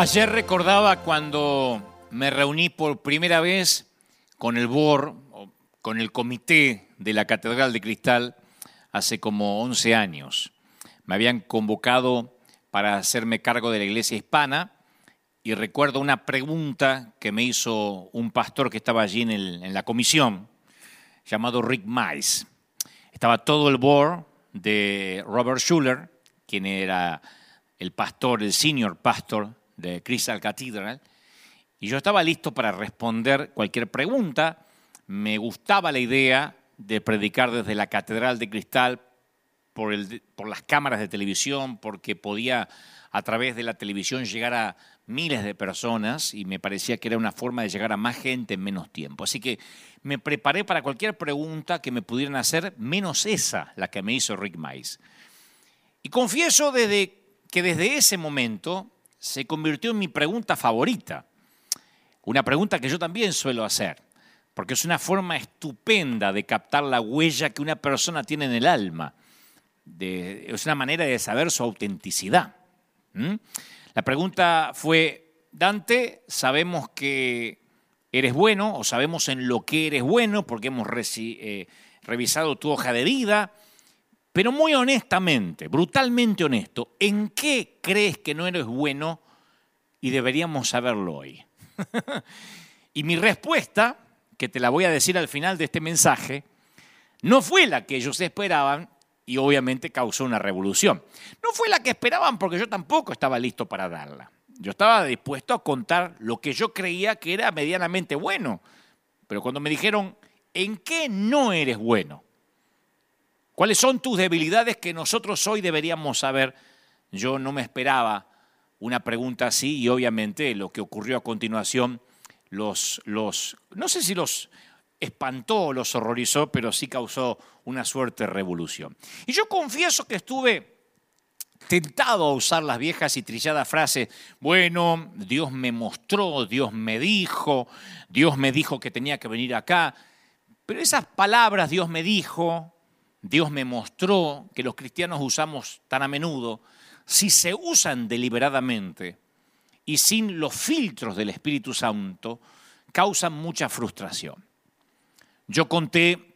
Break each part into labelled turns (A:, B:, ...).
A: Ayer recordaba cuando me reuní por primera vez con el BOR, con el comité de la Catedral de Cristal, hace como 11 años. Me habían convocado para hacerme cargo de la iglesia hispana y recuerdo una pregunta que me hizo un pastor que estaba allí en, la comisión, llamado Rick Mice. Estaba todo el board de Robert Schuller, quien era el pastor, el senior pastor de Crystal Cathedral, y yo estaba listo para responder cualquier pregunta. Me gustaba la idea de predicar desde la Catedral de Cristal por, el, por las cámaras de televisión, porque podía a través de la televisión llegar a miles de personas y me parecía que era una forma de llegar a más gente en menos tiempo. Así que me preparé para cualquier pregunta que me pudieran hacer, menos esa, la que me hizo Rick Mice. Y confieso desde, que desde ese momento se convirtió en mi pregunta favorita. Una pregunta que yo también suelo hacer, porque es una forma estupenda de captar la huella que una persona tiene en el alma. es una manera de saber su autenticidad. La pregunta fue, Dante, sabemos que eres bueno o sabemos en lo que eres bueno porque hemos eh, revisado tu hoja de vida, pero muy honestamente, brutalmente honesto, ¿en qué crees que no eres bueno y deberíamos saberlo hoy? y mi respuesta, que te la voy a decir al final de este mensaje, no fue la que ellos esperaban y obviamente causó una revolución. No fue la que esperaban porque yo tampoco estaba listo para darla. Yo estaba dispuesto a contar lo que yo creía que era medianamente bueno, pero cuando me dijeron, ¿en qué no eres bueno? ¿Cuáles son tus debilidades que nosotros hoy deberíamos saber? Yo no me esperaba una pregunta así y obviamente lo que ocurrió a continuación los, los no sé si los espantó o los horrorizó, pero sí causó una suerte de revolución. Y yo confieso que estuve tentado a usar las viejas y trilladas frases, bueno, Dios me mostró, Dios me dijo, Dios me dijo que tenía que venir acá, pero esas palabras, Dios me dijo, Dios me mostró que los cristianos usamos tan a menudo, si se usan deliberadamente y sin los filtros del Espíritu Santo, causan mucha frustración. Yo conté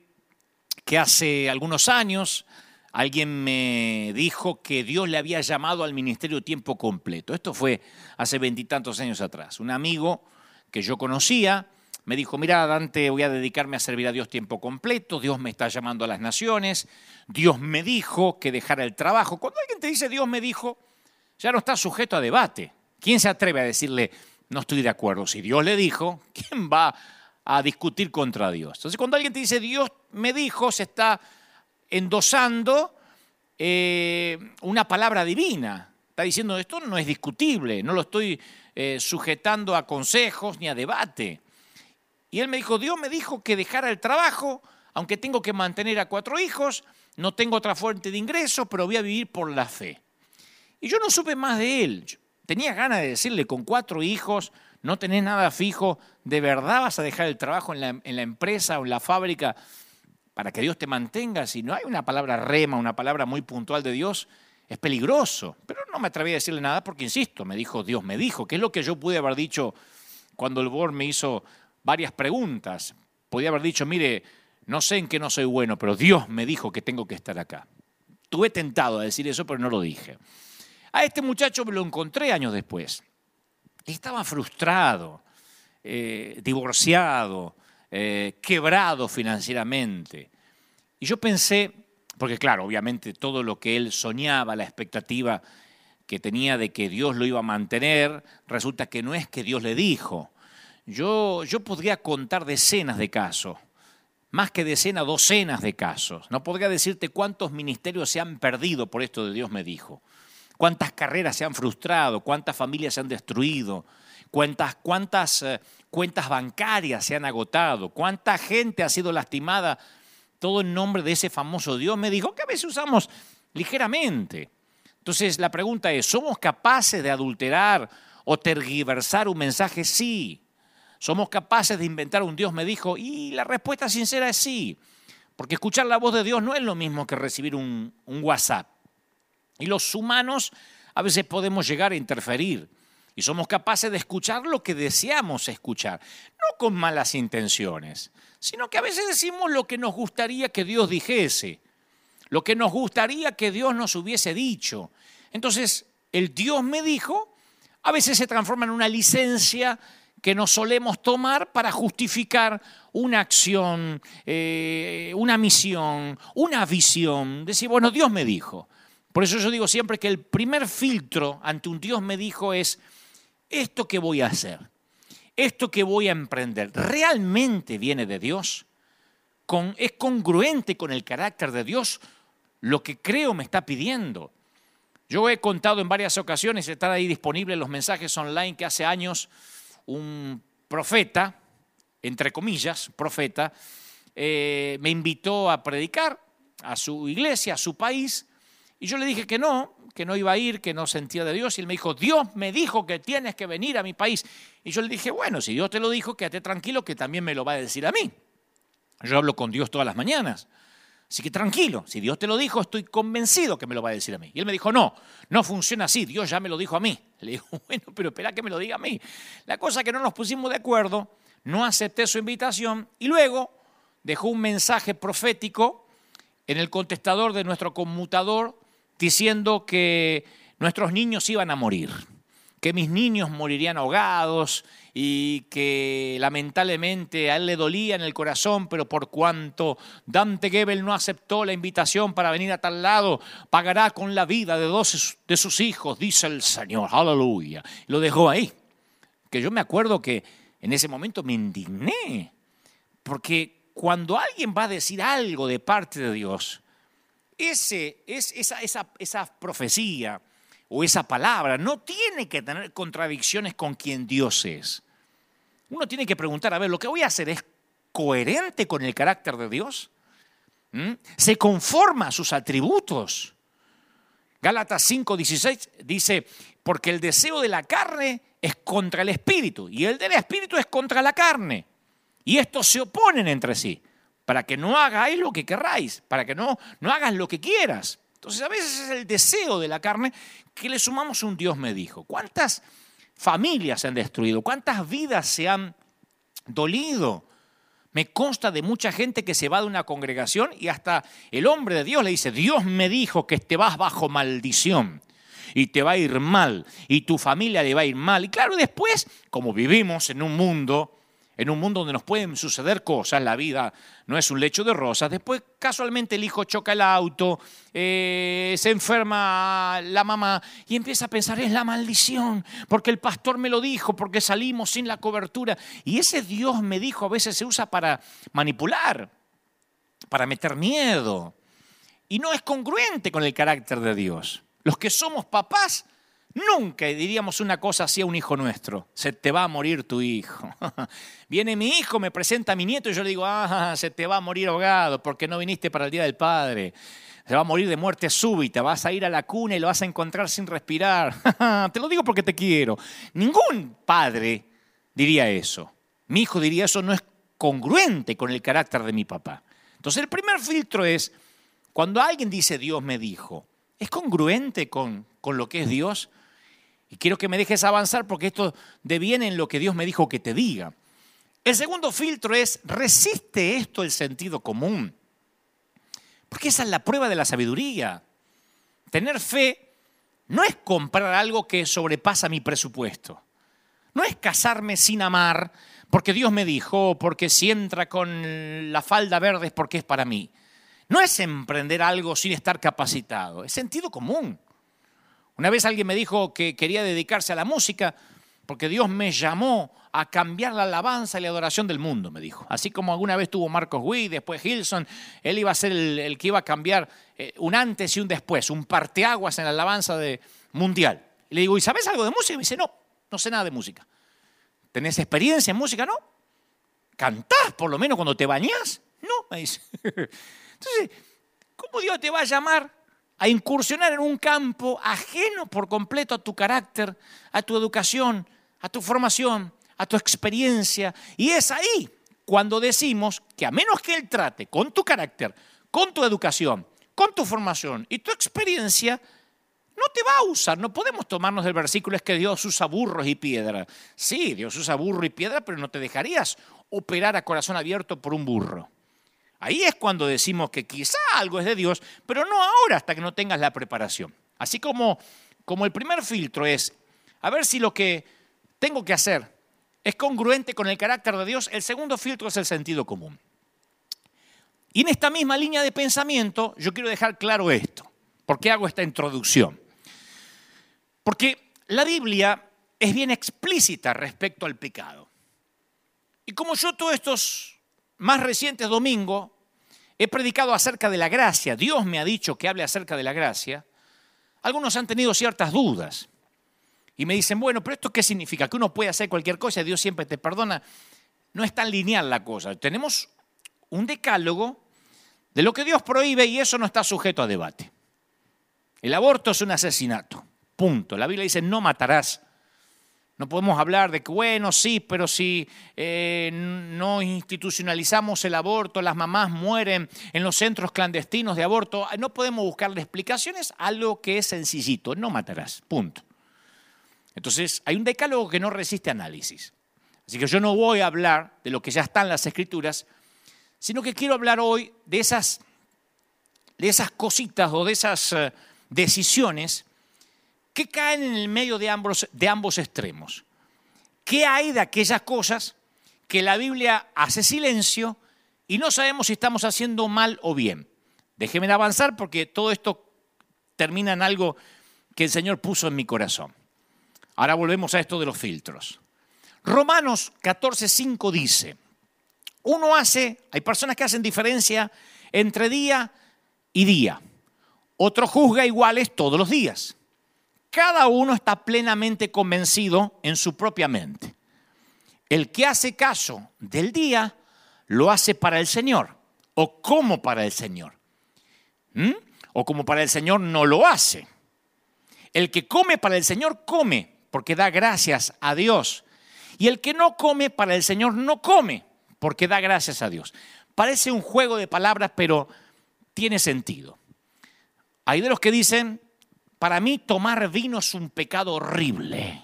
A: que hace algunos años alguien me dijo que Dios le había llamado al ministerio tiempo completo. Esto fue hace veintitantos años atrás. Un amigo que yo conocía me dijo, mira Dante, voy a dedicarme a servir a Dios tiempo completo, Dios me está llamando a las naciones, Dios me dijo que dejara el trabajo. Cuando alguien te dice Dios me dijo, ya no está sujeto a debate. ¿Quién se atreve a decirle, no estoy de acuerdo? Si Dios le dijo, ¿quién va a discutir contra Dios? Entonces cuando alguien te dice Dios me dijo, se está endosando eh, una palabra divina. Está diciendo, esto no es discutible, no lo estoy eh, sujetando a consejos ni a debate. Y él me dijo, Dios me dijo que dejara el trabajo, aunque tengo que mantener a cuatro hijos, no tengo otra fuente de ingreso, pero voy a vivir por la fe. Y yo no supe más de él. Tenía ganas de decirle, con cuatro hijos, no tenés nada fijo, ¿de verdad vas a dejar el trabajo en la, empresa o en la fábrica para que Dios te mantenga? Si no hay una palabra rema, una palabra muy puntual de Dios, es peligroso. Pero no me atreví a decirle nada porque, insisto, me dijo, Dios me dijo, que es lo que yo pude haber dicho cuando el board me hizo varias preguntas. Podía haber dicho, mire, no sé en qué no soy bueno, pero Dios me dijo que tengo que estar acá. Tuve tentado a decir eso, pero no lo dije. A este muchacho me lo encontré años después. Estaba frustrado, eh, divorciado, eh, quebrado financieramente. Y yo pensé, porque claro, obviamente todo lo que él soñaba, la expectativa que tenía de que Dios lo iba a mantener, resulta que no es que Dios le dijo, yo, yo podría contar decenas de casos, más que decenas, docenas de casos. No podría decirte cuántos ministerios se han perdido por esto de Dios me dijo, cuántas carreras se han frustrado, cuántas familias se han destruido, cuántas, cuántas eh, cuentas bancarias se han agotado, cuánta gente ha sido lastimada, todo en nombre de ese famoso Dios me dijo, que a veces usamos ligeramente. Entonces la pregunta es, ¿somos capaces de adulterar o tergiversar un mensaje? Sí. ¿Somos capaces de inventar un Dios? Me dijo, y la respuesta sincera es sí, porque escuchar la voz de Dios no es lo mismo que recibir un, WhatsApp. Y los humanos a veces podemos llegar a interferir. Y somos capaces de escuchar lo que deseamos escuchar, no con malas intenciones, sino que a veces decimos lo que nos gustaría que Dios dijese, lo que nos gustaría que Dios nos hubiese dicho. Entonces, el Dios me dijo, a veces se transforma en una licencia que nos solemos tomar para justificar una acción, eh, una misión, una visión. Decir, bueno, Dios me dijo. Por eso yo digo siempre que el primer filtro ante un Dios me dijo es, esto que voy a hacer, esto que voy a emprender, ¿realmente viene de Dios? ¿Es congruente con el carácter de Dios lo que creo me está pidiendo? Yo he contado en varias ocasiones, están ahí disponibles los mensajes online que hace años un profeta, entre comillas, profeta, eh, me invitó a predicar a su iglesia, a su país, y yo le dije que no, que no iba a ir, que no sentía de Dios. Y él me dijo, Dios me dijo que tienes que venir a mi país. Y yo le dije, bueno, si Dios te lo dijo, quédate tranquilo que también me lo va a decir a mí. Yo hablo con Dios todas las mañanas. Así que tranquilo, si Dios te lo dijo, estoy convencido que me lo va a decir a mí. Y él me dijo, no, no funciona así, Dios ya me lo dijo a mí. Le digo, bueno, pero espera que me lo diga a mí. La cosa es que no nos pusimos de acuerdo, no acepté su invitación y luego dejó un mensaje profético en el contestador de nuestro conmutador diciendo que nuestros niños iban a morir, que mis niños morirían ahogados y que lamentablemente a él le dolía en el corazón, pero por cuanto Dante Gebel no aceptó la invitación para venir a tal lado, pagará con la vida de dos de sus hijos, dice el Señor, aleluya. Lo dejó ahí. Que yo me acuerdo que en ese momento me indigné, porque cuando alguien va a decir algo de parte de Dios, ese, es, esa, esa, esa profecía o esa palabra no tiene que tener contradicciones con quien Dios es. Uno tiene que preguntar, a ver, ¿lo que voy a hacer es coherente con el carácter de Dios? ¿Mm? ¿Se conforma a sus atributos? Gálatas 5:16 dice, porque el deseo de la carne es contra el espíritu y el del espíritu es contra la carne. Y estos se oponen entre sí para que no hagáis lo que querráis, para que no, no hagas lo que quieras. Entonces a veces es el deseo de la carne que le sumamos un Dios me dijo. ¿Cuántas familias se han destruido? ¿Cuántas vidas se han dolido? Me consta de mucha gente que se va de una congregación y hasta el hombre de Dios le dice, Dios me dijo que te vas bajo maldición y te va a ir mal y tu familia le va a ir mal. Y claro, después, como vivimos en un mundo en un mundo donde nos pueden suceder cosas, la vida no es un lecho de rosas, después casualmente el hijo choca el auto, eh, se enferma la mamá y empieza a pensar, es la maldición, porque el pastor me lo dijo, porque salimos sin la cobertura. Y ese Dios me dijo a veces se usa para manipular, para meter miedo. Y no es congruente con el carácter de Dios. Los que somos papás Nunca diríamos una cosa así a un hijo nuestro. Se te va a morir tu hijo. Viene mi hijo, me presenta a mi nieto y yo le digo, ah, se te va a morir ahogado porque no viniste para el Día del Padre. Se va a morir de muerte súbita, vas a ir a la cuna y lo vas a encontrar sin respirar. te lo digo porque te quiero. Ningún padre diría eso. Mi hijo diría eso no es congruente con el carácter de mi papá. Entonces el primer filtro es, cuando alguien dice Dios me dijo, ¿es congruente con, con lo que es Dios? Y quiero que me dejes avanzar porque esto deviene en lo que Dios me dijo que te diga. El segundo filtro es, resiste esto el sentido común. Porque esa es la prueba de la sabiduría. Tener fe no es comprar algo que sobrepasa mi presupuesto. No es casarme sin amar porque Dios me dijo, porque si entra con la falda verde es porque es para mí. No es emprender algo sin estar capacitado, es sentido común. Una vez alguien me dijo que quería dedicarse a la música porque Dios me llamó a cambiar la alabanza y la adoración del mundo, me dijo. Así como alguna vez tuvo Marcos Witt, después Hilson, él iba a ser el, que iba a cambiar eh, un antes y un después, un parteaguas en la alabanza de, mundial. Y le digo, ¿y sabes algo de música? Y me dice, no, no sé nada de música. ¿Tenés experiencia en música? No. ¿Cantás por lo menos cuando te bañás? No, me dice. Entonces, ¿cómo Dios te va a llamar a incursionar en un campo ajeno por completo a tu carácter, a tu educación, a tu formación, a tu experiencia. Y es ahí cuando decimos que a menos que Él trate con tu carácter, con tu educación, con tu formación y tu experiencia, no te va a usar. No podemos tomarnos del versículo es que Dios usa burros y piedra. Sí, Dios usa burro y piedra, pero no te dejarías operar a corazón abierto por un burro. Ahí es cuando decimos que quizá algo es de Dios, pero no ahora hasta que no tengas la preparación. Así como, como el primer filtro es a ver si lo que tengo que hacer es congruente con el carácter de Dios, el segundo filtro es el sentido común. Y en esta misma línea de pensamiento yo quiero dejar claro esto. ¿Por qué hago esta introducción? Porque la Biblia es bien explícita respecto al pecado. Y como yo todos estos más recientes domingos he predicado acerca de la gracia, Dios me ha dicho que hable acerca de la gracia, algunos han tenido ciertas dudas. Y me dicen, bueno, pero ¿esto qué significa? Que uno puede hacer cualquier cosa Dios siempre te perdona. No es tan lineal la cosa. Tenemos un decálogo de lo que Dios prohíbe y eso no está sujeto a debate. El aborto es un asesinato, punto. La Biblia dice, no matarás. No podemos hablar de que, bueno, sí, pero si eh, no institucionalizamos el aborto, las mamás mueren en los centros clandestinos de aborto. No podemos buscarle explicaciones a lo que es sencillito, no matarás, punto. Entonces, hay un decálogo que no resiste análisis. Así que yo no voy a hablar de lo que ya está en las escrituras, sino que quiero hablar hoy de esas, de esas cositas o de esas eh, decisiones que caen en el medio de ambos, de ambos extremos. ¿Qué hay de aquellas cosas que la Biblia hace silencio y no sabemos si estamos haciendo mal o bien? Déjeme avanzar porque todo esto termina en algo que el Señor puso en mi corazón. Ahora volvemos a esto de los filtros. Romanos 14:5 dice, uno hace, hay personas que hacen diferencia entre día y día. Otro juzga iguales todos los días. Cada uno está plenamente convencido en su propia mente. El que hace caso del día lo hace para el Señor o como para el Señor. ¿Mm? O como para el Señor no lo hace. El que come para el Señor come porque da gracias a Dios. Y el que no come para el Señor no come, porque da gracias a Dios. Parece un juego de palabras, pero tiene sentido. Hay de los que dicen, para mí tomar vino es un pecado horrible.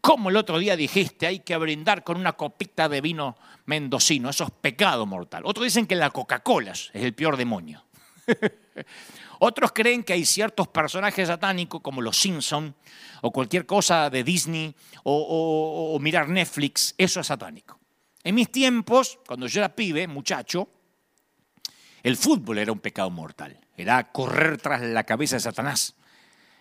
A: Como el otro día dijiste, hay que brindar con una copita de vino mendocino, eso es pecado mortal. Otros dicen que la Coca-Cola es el peor demonio. Otros creen que hay ciertos personajes satánicos como los Simpson o cualquier cosa de Disney o, mirar Netflix, eso es satánico. En mis tiempos, cuando yo era pibe, muchacho, el fútbol era un pecado mortal. Era correr tras la cabeza de Satanás.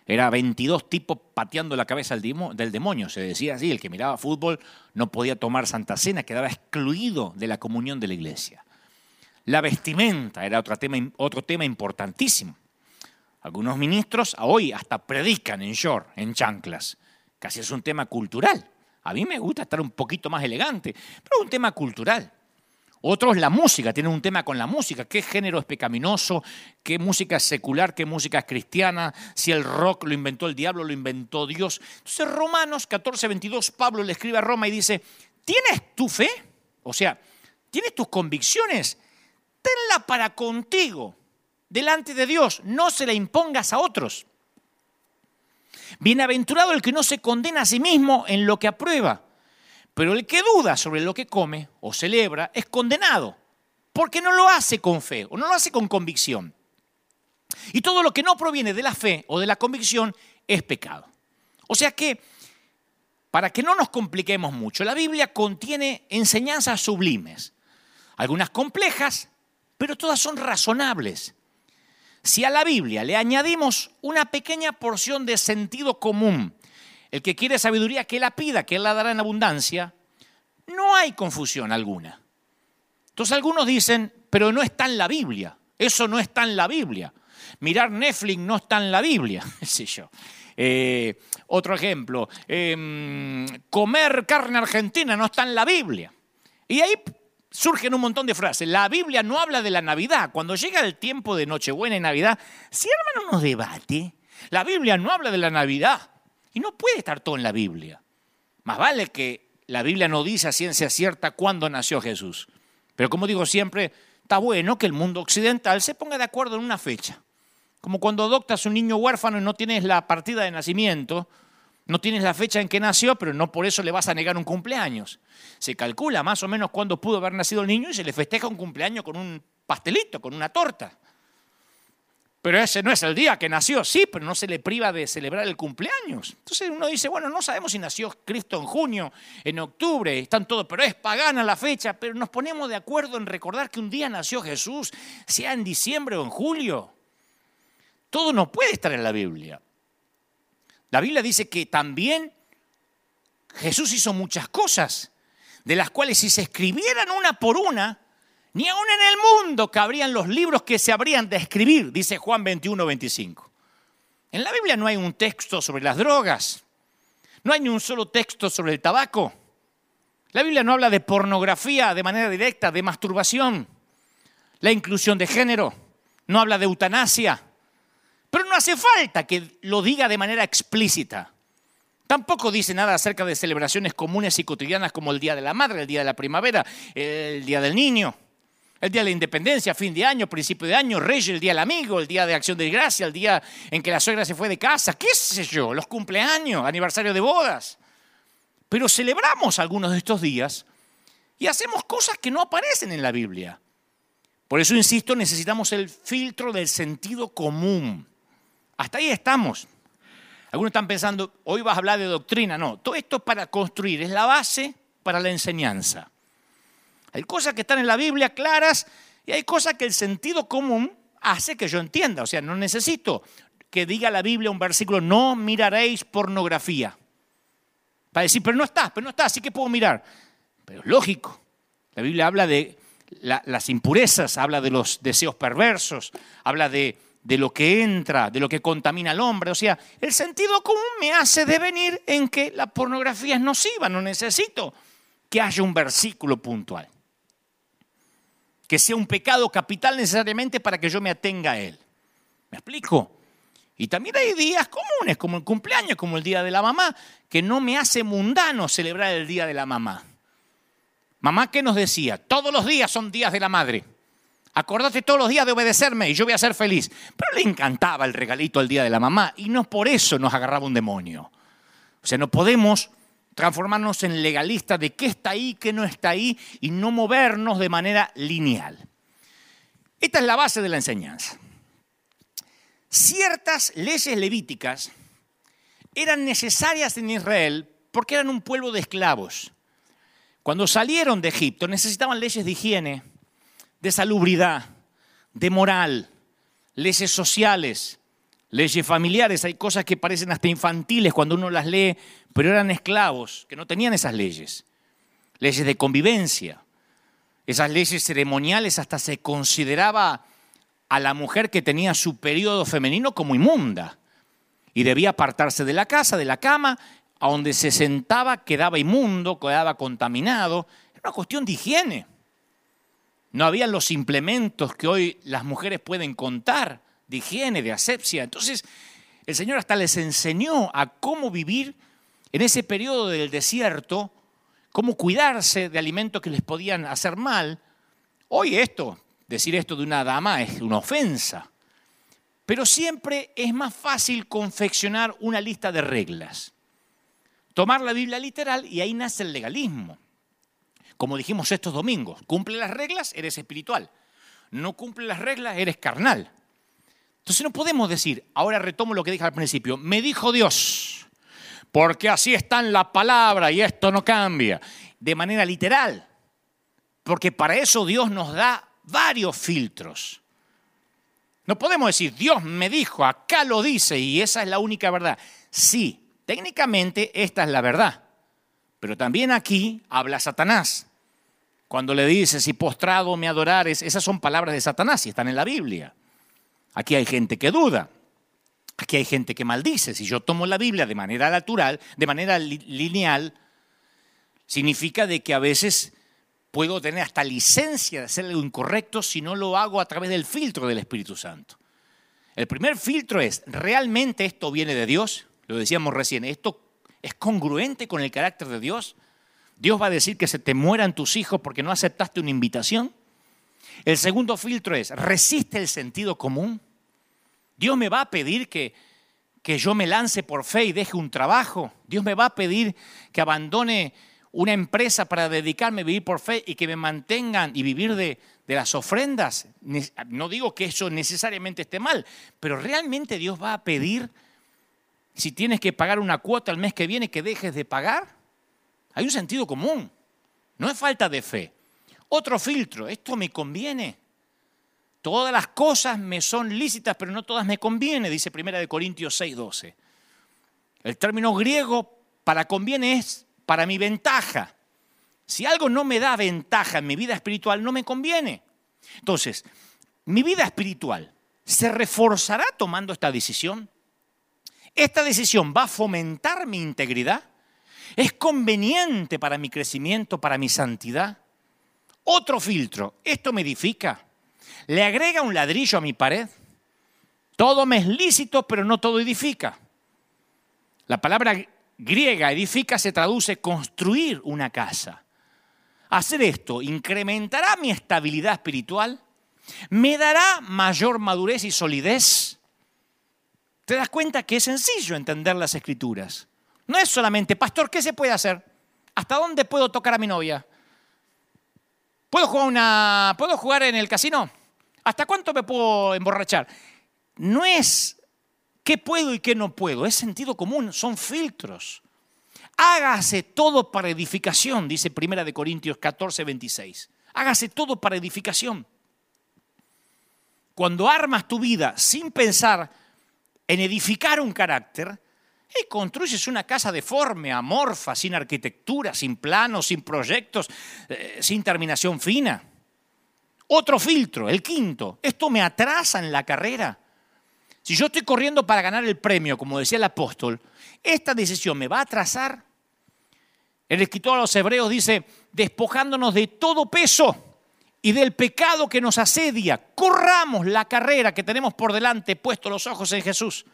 A: Era 22 tipos pateando la cabeza del demonio, se decía así. El que miraba fútbol no podía tomar Santa Cena, quedaba excluido de la comunión de la iglesia. La vestimenta era otro tema, otro tema importantísimo. Algunos ministros hoy hasta predican en short, en chanclas. Casi es un tema cultural. A mí me gusta estar un poquito más elegante, pero es un tema cultural. Otros la música, tienen un tema con la música. ¿Qué género es pecaminoso? ¿Qué música es secular? ¿Qué música es cristiana? Si el rock lo inventó el diablo, lo inventó Dios. Entonces Romanos 14, 22, Pablo le escribe a Roma y dice, ¿tienes tu fe? O sea, ¿tienes tus convicciones? Tenla para contigo delante de Dios, no se la impongas a otros. Bienaventurado el que no se condena a sí mismo en lo que aprueba, pero el que duda sobre lo que come o celebra es condenado, porque no lo hace con fe o no lo hace con convicción. Y todo lo que no proviene de la fe o de la convicción es pecado. O sea que, para que no nos compliquemos mucho, la Biblia contiene enseñanzas sublimes, algunas complejas, pero todas son razonables. Si a la Biblia le añadimos una pequeña porción de sentido común, el que quiere sabiduría que la pida, que él la dará en abundancia, no hay confusión alguna. Entonces algunos dicen, pero no está en la Biblia, eso no está en la Biblia. Mirar Netflix no está en la Biblia, sé yo. Eh, otro ejemplo, em, comer carne argentina no está en la Biblia. Y ahí surgen un montón de frases. La Biblia no habla de la Navidad. Cuando llega el tiempo de Nochebuena y Navidad, si hermano nos debate, la Biblia no habla de la Navidad. Y no puede estar todo en la Biblia. Más vale que la Biblia no dice a ciencia cierta cuándo nació Jesús. Pero como digo siempre, está bueno que el mundo occidental se ponga de acuerdo en una fecha. Como cuando adoptas un niño huérfano y no tienes la partida de nacimiento, no tienes la fecha en que nació, pero no por eso le vas a negar un cumpleaños. Se calcula más o menos cuándo pudo haber nacido el niño y se le festeja un cumpleaños con un pastelito, con una torta. Pero ese no es el día que nació, sí, pero no se le priva de celebrar el cumpleaños. Entonces uno dice, bueno, no sabemos si nació Cristo en junio, en octubre, están todos, pero es pagana la fecha, pero nos ponemos de acuerdo en recordar que un día nació Jesús, sea en diciembre o en julio. Todo no puede estar en la Biblia. La Biblia dice que también Jesús hizo muchas cosas, de las cuales si se escribieran una por una, ni aún en el mundo cabrían los libros que se habrían de escribir, dice Juan 21, 25. En la Biblia no hay un texto sobre las drogas, no hay ni un solo texto sobre el tabaco. La Biblia no habla de pornografía de manera directa, de masturbación, la inclusión de género, no habla de eutanasia, pero no hace falta que lo diga de manera explícita. Tampoco dice nada acerca de celebraciones comunes y cotidianas como el Día de la Madre, el Día de la Primavera, el Día del Niño el día de la independencia, fin de año, principio de año, Reyes, el día del amigo, el día de acción de gracia, el día en que la suegra se fue de casa, qué sé yo, los cumpleaños, aniversario de bodas. Pero celebramos algunos de estos días y hacemos cosas que no aparecen en la Biblia. Por eso, insisto, necesitamos el filtro del sentido común. Hasta ahí estamos. Algunos están pensando, hoy vas a hablar de doctrina. No, todo esto es para construir, es la base para la enseñanza. Hay cosas que están en la Biblia claras y hay cosas que el sentido común hace que yo entienda. O sea, no necesito que diga la Biblia un versículo, no miraréis pornografía. Para decir, pero no está, pero no está, así que puedo mirar. Pero es lógico. La Biblia habla de las impurezas, habla de los deseos perversos, habla de, de lo que entra, de lo que contamina al hombre. O sea, el sentido común me hace devenir en que la pornografía es nociva, no necesito que haya un versículo puntual que sea un pecado capital necesariamente para que yo me atenga a él. ¿Me explico? Y también hay días comunes, como el cumpleaños, como el Día de la Mamá, que no me hace mundano celebrar el Día de la Mamá. Mamá, ¿qué nos decía? Todos los días son días de la madre. Acordate todos los días de obedecerme y yo voy a ser feliz. Pero le encantaba el regalito al Día de la Mamá y no por eso nos agarraba un demonio. O sea, no podemos transformarnos en legalistas de qué está ahí, qué no está ahí y no movernos de manera lineal. Esta es la base de la enseñanza. Ciertas leyes levíticas eran necesarias en Israel porque eran un pueblo de esclavos. Cuando salieron de Egipto necesitaban leyes de higiene, de salubridad, de moral, leyes sociales, leyes familiares, hay cosas que parecen hasta infantiles cuando uno las lee, pero eran esclavos que no tenían esas leyes. Leyes de convivencia. Esas leyes ceremoniales hasta se consideraba a la mujer que tenía su periodo femenino como inmunda y debía apartarse de la casa, de la cama, a donde se sentaba quedaba inmundo, quedaba contaminado. Era una cuestión de higiene. No habían los implementos que hoy las mujeres pueden contar de higiene, de asepsia. Entonces, el Señor hasta les enseñó a cómo vivir en ese periodo del desierto, cómo cuidarse de alimentos que les podían hacer mal. Hoy esto, decir esto de una dama es una ofensa. Pero siempre es más fácil confeccionar una lista de reglas. Tomar la Biblia literal y ahí nace el legalismo. Como dijimos estos domingos, cumple las reglas, eres espiritual. No cumple las reglas, eres carnal. Entonces no podemos decir, ahora retomo lo que dije al principio, me dijo Dios, porque así está en la palabra y esto no cambia, de manera literal, porque para eso Dios nos da varios filtros. No podemos decir, Dios me dijo, acá lo dice y esa es la única verdad. Sí, técnicamente esta es la verdad, pero también aquí habla Satanás. Cuando le dice, si postrado me adorares, esas son palabras de Satanás y están en la Biblia. Aquí hay gente que duda. Aquí hay gente que maldice. Si yo tomo la Biblia de manera natural, de manera lineal, significa de que a veces puedo tener hasta licencia de hacer algo incorrecto si no lo hago a través del filtro del Espíritu Santo. El primer filtro es, ¿realmente esto viene de Dios? Lo decíamos recién, ¿esto es congruente con el carácter de Dios? ¿Dios va a decir que se te mueran tus hijos porque no aceptaste una invitación? El segundo filtro es, ¿resiste el sentido común? Dios me va a pedir que, que yo me lance por fe y deje un trabajo. Dios me va a pedir que abandone una empresa para dedicarme a vivir por fe y que me mantengan y vivir de, de las ofrendas. No digo que eso necesariamente esté mal, pero realmente Dios va a pedir si tienes que pagar una cuota el mes que viene que dejes de pagar. Hay un sentido común. No es falta de fe. Otro filtro, esto me conviene. Todas las cosas me son lícitas, pero no todas me conviene, dice 1 Corintios 6:12. El término griego para conviene es para mi ventaja. Si algo no me da ventaja en mi vida espiritual, no me conviene. Entonces, mi vida espiritual se reforzará tomando esta decisión. Esta decisión va a fomentar mi integridad. Es conveniente para mi crecimiento, para mi santidad. Otro filtro, esto me edifica. Le agrega un ladrillo a mi pared. Todo me es lícito, pero no todo edifica. La palabra griega edifica se traduce construir una casa. Hacer esto incrementará mi estabilidad espiritual, me dará mayor madurez y solidez. Te das cuenta que es sencillo entender las escrituras. No es solamente, pastor, ¿qué se puede hacer? ¿Hasta dónde puedo tocar a mi novia? ¿Puedo jugar, una, ¿Puedo jugar en el casino? ¿Hasta cuánto me puedo emborrachar? No es qué puedo y qué no puedo, es sentido común, son filtros. Hágase todo para edificación, dice 1 Corintios 14, 26. Hágase todo para edificación. Cuando armas tu vida sin pensar en edificar un carácter, y construyes una casa deforme, amorfa, sin arquitectura, sin planos, sin proyectos, eh, sin terminación fina. Otro filtro, el quinto, esto me atrasa en la carrera. Si yo estoy corriendo para ganar el premio, como decía el apóstol, esta decisión me va a atrasar. El escritor a los hebreos dice, despojándonos de todo peso y del pecado que nos asedia, corramos la carrera que tenemos por delante, puesto los ojos en Jesús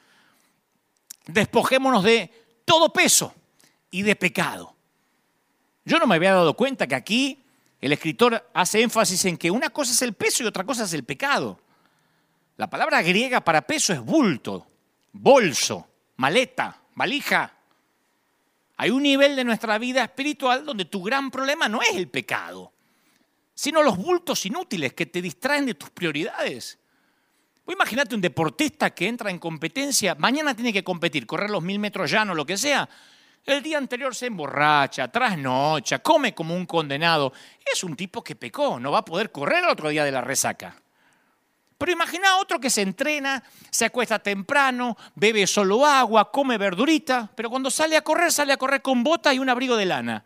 A: despojémonos de todo peso y de pecado. Yo no me había dado cuenta que aquí el escritor hace énfasis en que una cosa es el peso y otra cosa es el pecado. La palabra griega para peso es bulto, bolso, maleta, valija. Hay un nivel de nuestra vida espiritual donde tu gran problema no es el pecado, sino los bultos inútiles que te distraen de tus prioridades. Imagínate un deportista que entra en competencia, mañana tiene que competir, correr los mil metros llanos, lo que sea. El día anterior se emborracha, trasnocha, come como un condenado. Es un tipo que pecó, no va a poder correr el otro día de la resaca. Pero imagina otro que se entrena, se acuesta temprano, bebe solo agua, come verdurita, pero cuando sale a correr, sale a correr con bota y un abrigo de lana.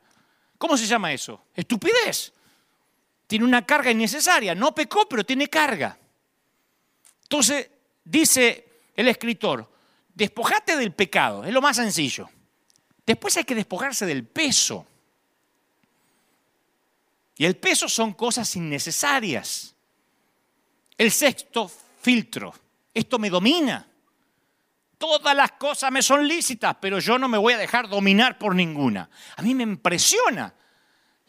A: ¿Cómo se llama eso? Estupidez. Tiene una carga innecesaria. No pecó, pero tiene carga. Entonces, dice el escritor, despojate del pecado, es lo más sencillo. Después hay que despojarse del peso. Y el peso son cosas innecesarias. El sexto filtro, esto me domina. Todas las cosas me son lícitas, pero yo no me voy a dejar dominar por ninguna. A mí me impresiona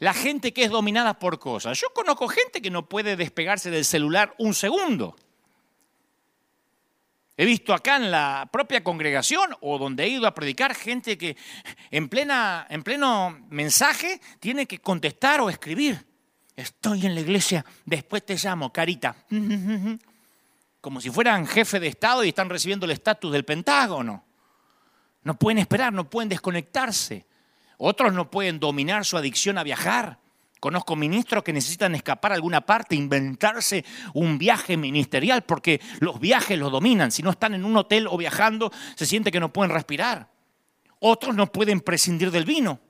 A: la gente que es dominada por cosas. Yo conozco gente que no puede despegarse del celular un segundo. He visto acá en la propia congregación o donde he ido a predicar gente que en, plena, en pleno mensaje tiene que contestar o escribir. Estoy en la iglesia, después te llamo, carita. Como si fueran jefe de Estado y están recibiendo el estatus del Pentágono. No pueden esperar, no pueden desconectarse. Otros no pueden dominar su adicción a viajar. Conozco ministros que necesitan escapar a alguna parte, inventarse un viaje ministerial, porque los viajes los dominan. Si no están en un hotel o viajando, se siente que no pueden respirar. Otros no pueden prescindir del vino.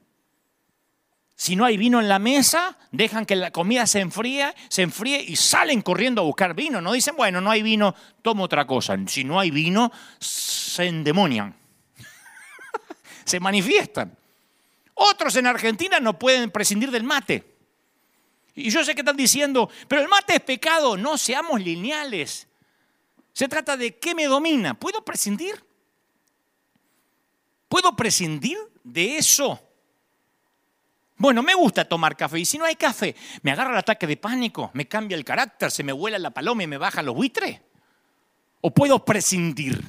A: Si no hay vino en la mesa, dejan que la comida se enfríe, se enfríe y salen corriendo a buscar vino. No dicen, bueno, no hay vino, tomo otra cosa. Si no hay vino, se endemonian. se manifiestan. Otros en Argentina no pueden prescindir del mate. Y yo sé que están diciendo, pero el mate es pecado. No, seamos lineales. Se trata de qué me domina. ¿Puedo prescindir? ¿Puedo prescindir de eso? Bueno, me gusta tomar café y si no hay café, me agarra el ataque de pánico, me cambia el carácter, se me vuela la paloma y me baja los buitres. O puedo prescindir.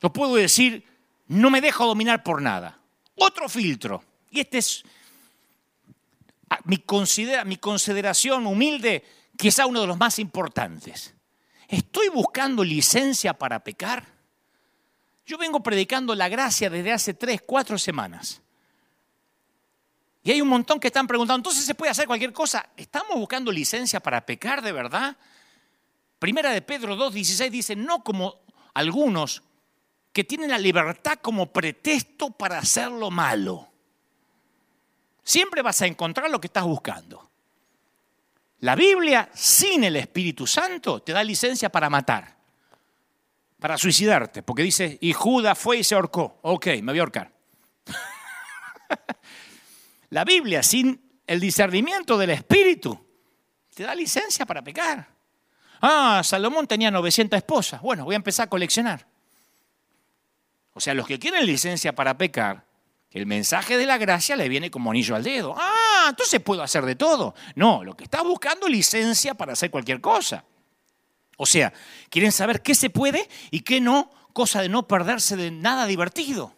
A: O puedo decir, no me dejo dominar por nada. Otro filtro. Y este es mi, considera, mi consideración humilde, quizá uno de los más importantes. ¿Estoy buscando licencia para pecar? Yo vengo predicando la gracia desde hace tres, cuatro semanas. Y hay un montón que están preguntando, entonces se puede hacer cualquier cosa. ¿Estamos buscando licencia para pecar de verdad? Primera de Pedro 2.16 dice, no como algunos que tienen la libertad como pretexto para hacer lo malo. Siempre vas a encontrar lo que estás buscando. La Biblia sin el Espíritu Santo te da licencia para matar, para suicidarte, porque dice, y Judas fue y se ahorcó. Ok, me voy a ahorcar. La Biblia sin el discernimiento del Espíritu te da licencia para pecar. Ah, Salomón tenía 900 esposas. Bueno, voy a empezar a coleccionar. O sea, los que quieren licencia para pecar, el mensaje de la gracia le viene como anillo al dedo. Ah, entonces puedo hacer de todo. No, lo que está buscando es licencia para hacer cualquier cosa. O sea, quieren saber qué se puede y qué no, cosa de no perderse de nada divertido.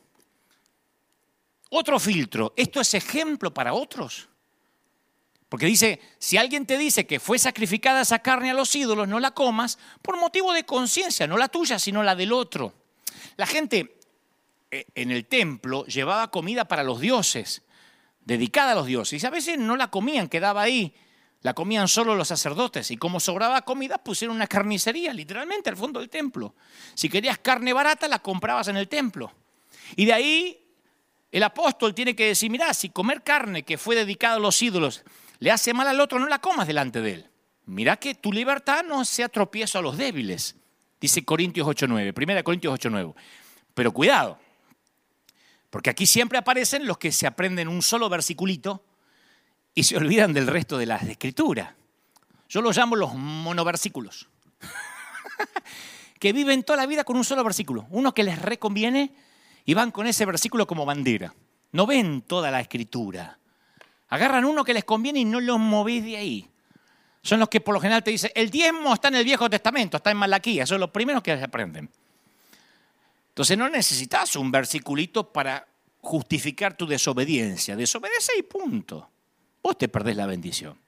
A: Otro filtro, ¿esto es ejemplo para otros? Porque dice, si alguien te dice que fue sacrificada esa carne a los ídolos, no la comas por motivo de conciencia, no la tuya, sino la del otro. La gente en el templo llevaba comida para los dioses, dedicada a los dioses. Y a veces no la comían, quedaba ahí. La comían solo los sacerdotes. Y como sobraba comida, pusieron una carnicería, literalmente, al fondo del templo. Si querías carne barata, la comprabas en el templo. Y de ahí el apóstol tiene que decir, mirá, si comer carne que fue dedicada a los ídolos le hace mal al otro, no la comas delante de él. Mirá que tu libertad no sea tropiezo a los débiles, dice Corintios 8.9, 1 Corintios 8.9. Pero cuidado, porque aquí siempre aparecen los que se aprenden un solo versiculito y se olvidan del resto de las escrituras. Yo los llamo los monoversículos. que viven toda la vida con un solo versículo. Uno que les reconviene y van con ese versículo como bandera. No ven toda la escritura. Agarran uno que les conviene y no los movís de ahí. Son los que por lo general te dicen, el diezmo está en el Viejo Testamento, está en Malaquía. Son los primeros que aprenden. Entonces no necesitas un versiculito para justificar tu desobediencia. Desobedece y punto. Vos te perdés la bendición.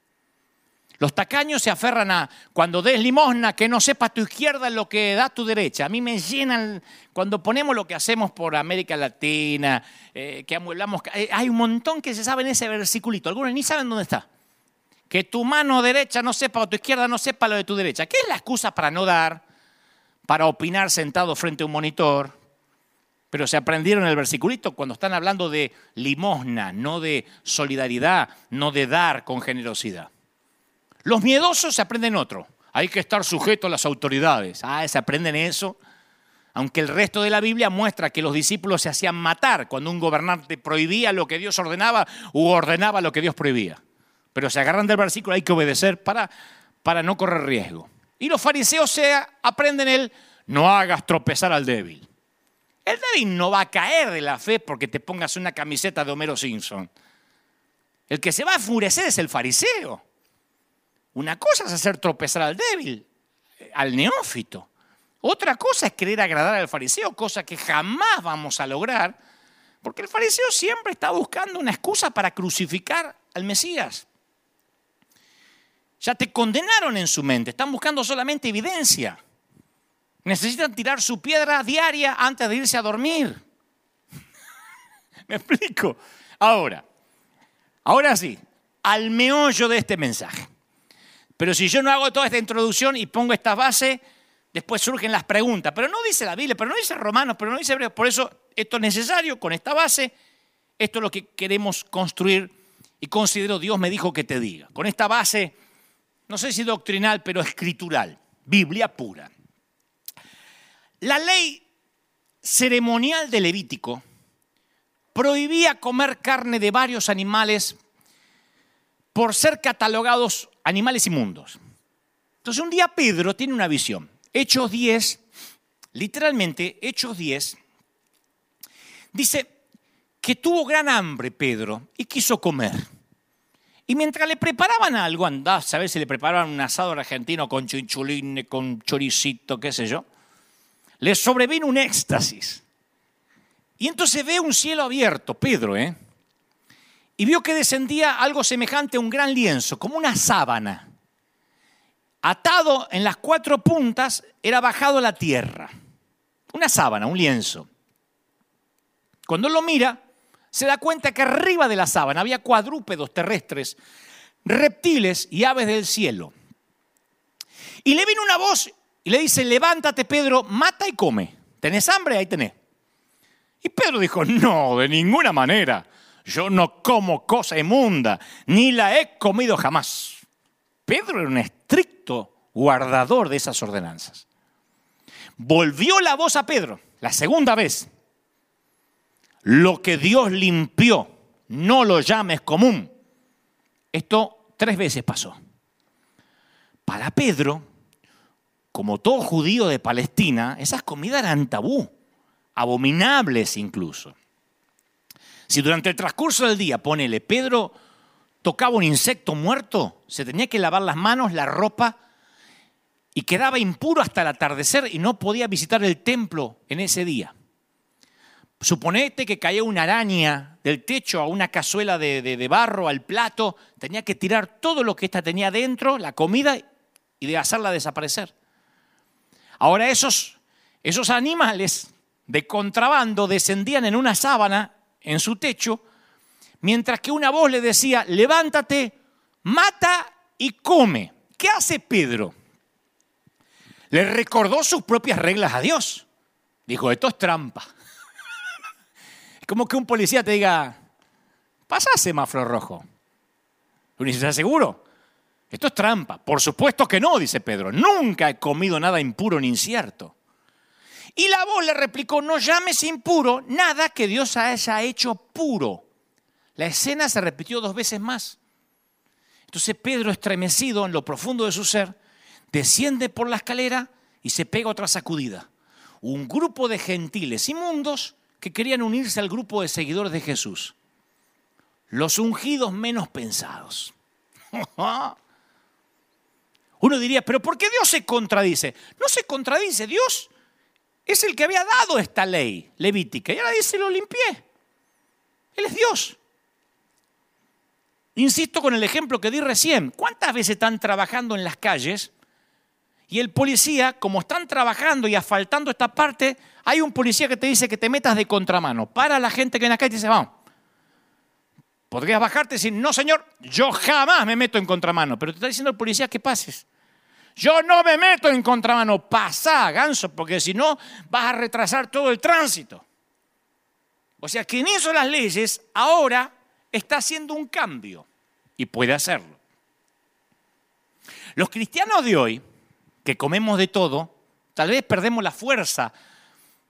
A: Los tacaños se aferran a, cuando des limosna, que no sepa tu izquierda lo que da tu derecha. A mí me llenan, cuando ponemos lo que hacemos por América Latina, eh, que amueblamos, eh, hay un montón que se sabe en ese versiculito. Algunos ni saben dónde está. Que tu mano derecha no sepa o tu izquierda no sepa lo de tu derecha. ¿Qué es la excusa para no dar? Para opinar sentado frente a un monitor, pero se aprendieron el versiculito cuando están hablando de limosna, no de solidaridad, no de dar con generosidad. Los miedosos se aprenden otro. Hay que estar sujeto a las autoridades. Ah, se aprenden eso. Aunque el resto de la Biblia muestra que los discípulos se hacían matar cuando un gobernante prohibía lo que Dios ordenaba u ordenaba lo que Dios prohibía. Pero se agarran del versículo, hay que obedecer para, para no correr riesgo. Y los fariseos se aprenden el no hagas tropezar al débil. El débil no va a caer de la fe porque te pongas una camiseta de Homero Simpson. El que se va a enfurecer es el fariseo. Una cosa es hacer tropezar al débil, al neófito. Otra cosa es querer agradar al fariseo, cosa que jamás vamos a lograr, porque el fariseo siempre está buscando una excusa para crucificar al Mesías. Ya te condenaron en su mente, están buscando solamente evidencia. Necesitan tirar su piedra diaria antes de irse a dormir. ¿Me explico? Ahora, ahora sí, al meollo de este mensaje. Pero si yo no hago toda esta introducción y pongo esta base, después surgen las preguntas. Pero no dice la Biblia, pero no dice Romanos, pero no dice Hebreos. Por eso esto es necesario con esta base. Esto es lo que queremos construir y considero Dios me dijo que te diga. Con esta base, no sé si doctrinal, pero escritural. Biblia pura. La ley ceremonial de Levítico prohibía comer carne de varios animales por ser catalogados animales inmundos. Entonces un día Pedro tiene una visión. Hechos 10, literalmente Hechos 10, dice que tuvo gran hambre Pedro y quiso comer. Y mientras le preparaban algo, andá a ver si le preparaban un asado argentino con chinchulines, con choricito, qué sé yo, le sobrevino un éxtasis. Y entonces ve un cielo abierto, Pedro, ¿eh? Y vio que descendía algo semejante a un gran lienzo, como una sábana. Atado en las cuatro puntas, era bajado a la tierra. Una sábana, un lienzo. Cuando lo mira, se da cuenta que arriba de la sábana había cuadrúpedos terrestres, reptiles y aves del cielo. Y le vino una voz y le dice, levántate Pedro, mata y come. ¿Tenés hambre? Ahí tenés. Y Pedro dijo, no, de ninguna manera. Yo no como cosa inmunda, ni la he comido jamás. Pedro era un estricto guardador de esas ordenanzas. Volvió la voz a Pedro, la segunda vez, lo que Dios limpió, no lo llames común. Esto tres veces pasó. Para Pedro, como todo judío de Palestina, esas comidas eran tabú, abominables incluso. Si durante el transcurso del día, ponele, Pedro tocaba un insecto muerto, se tenía que lavar las manos, la ropa, y quedaba impuro hasta el atardecer y no podía visitar el templo en ese día. Suponete que caía una araña del techo a una cazuela de, barro, al plato, tenía que tirar todo lo que ésta tenía dentro, la comida, y de hacerla desaparecer. Ahora esos, esos animales de contrabando descendían en una sábana en su techo, mientras que una voz le decía, levántate, mata y come. ¿Qué hace Pedro? Le recordó sus propias reglas a Dios. Dijo, esto es trampa como que un policía te diga, pasa semáforo rojo. Tú dices, ¿estás seguro? Esto es trampa. Por supuesto que no, dice Pedro. Nunca he comido nada impuro ni incierto. Y la voz le replicó, no llames impuro nada que Dios haya hecho puro. La escena se repitió dos veces más. Entonces Pedro, estremecido en lo profundo de su ser, desciende por la escalera y se pega otra sacudida. Un grupo de gentiles inmundos que querían unirse al grupo de seguidores de Jesús. Los ungidos menos pensados. Uno diría, pero ¿por qué Dios se contradice? No se contradice, Dios es el que había dado esta ley levítica y ahora dice, lo limpié. Él es Dios. Insisto con el ejemplo que di recién. ¿Cuántas veces están trabajando en las calles y el policía, como están trabajando y asfaltando esta parte, hay un policía que te dice que te metas de contramano. Para la gente que en la calle y dice, vamos. Podrías bajarte y decir, no señor, yo jamás me meto en contramano. Pero te está diciendo el policía que pases. Yo no me meto en contramano. Pasa, ganso, porque si no vas a retrasar todo el tránsito. O sea, quien hizo las leyes ahora está haciendo un cambio y puede hacerlo. Los cristianos de hoy que comemos de todo, tal vez perdemos la fuerza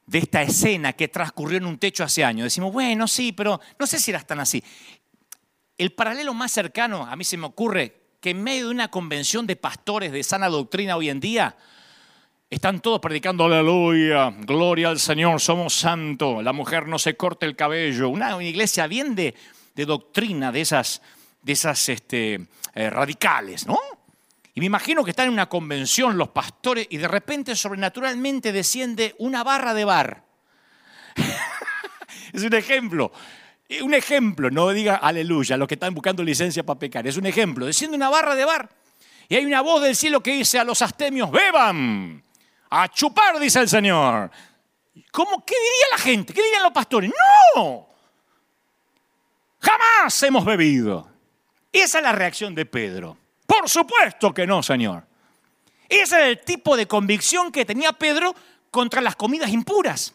A: de esta escena que transcurrió en un techo hace años. Decimos, bueno, sí, pero no sé si eras tan así. El paralelo más cercano a mí se me ocurre que en medio de una convención de pastores de sana doctrina hoy en día, están todos predicando aleluya, gloria al Señor, somos santos, la mujer no se corta el cabello, una, iglesia bien de, doctrina de esas, de esas este, eh, radicales, ¿no? Y me imagino que están en una convención los pastores y de repente sobrenaturalmente desciende una barra de bar. es un ejemplo. Un ejemplo, no diga aleluya, los que están buscando licencia para pecar. Es un ejemplo. Desciende una barra de bar y hay una voz del cielo que dice a los astemios, beban, a chupar, dice el Señor. ¿Cómo? ¿Qué diría la gente? ¿Qué dirían los pastores? No, jamás hemos bebido. Esa es la reacción de Pedro. Por supuesto que no, Señor. Ese era el tipo de convicción que tenía Pedro contra las comidas impuras.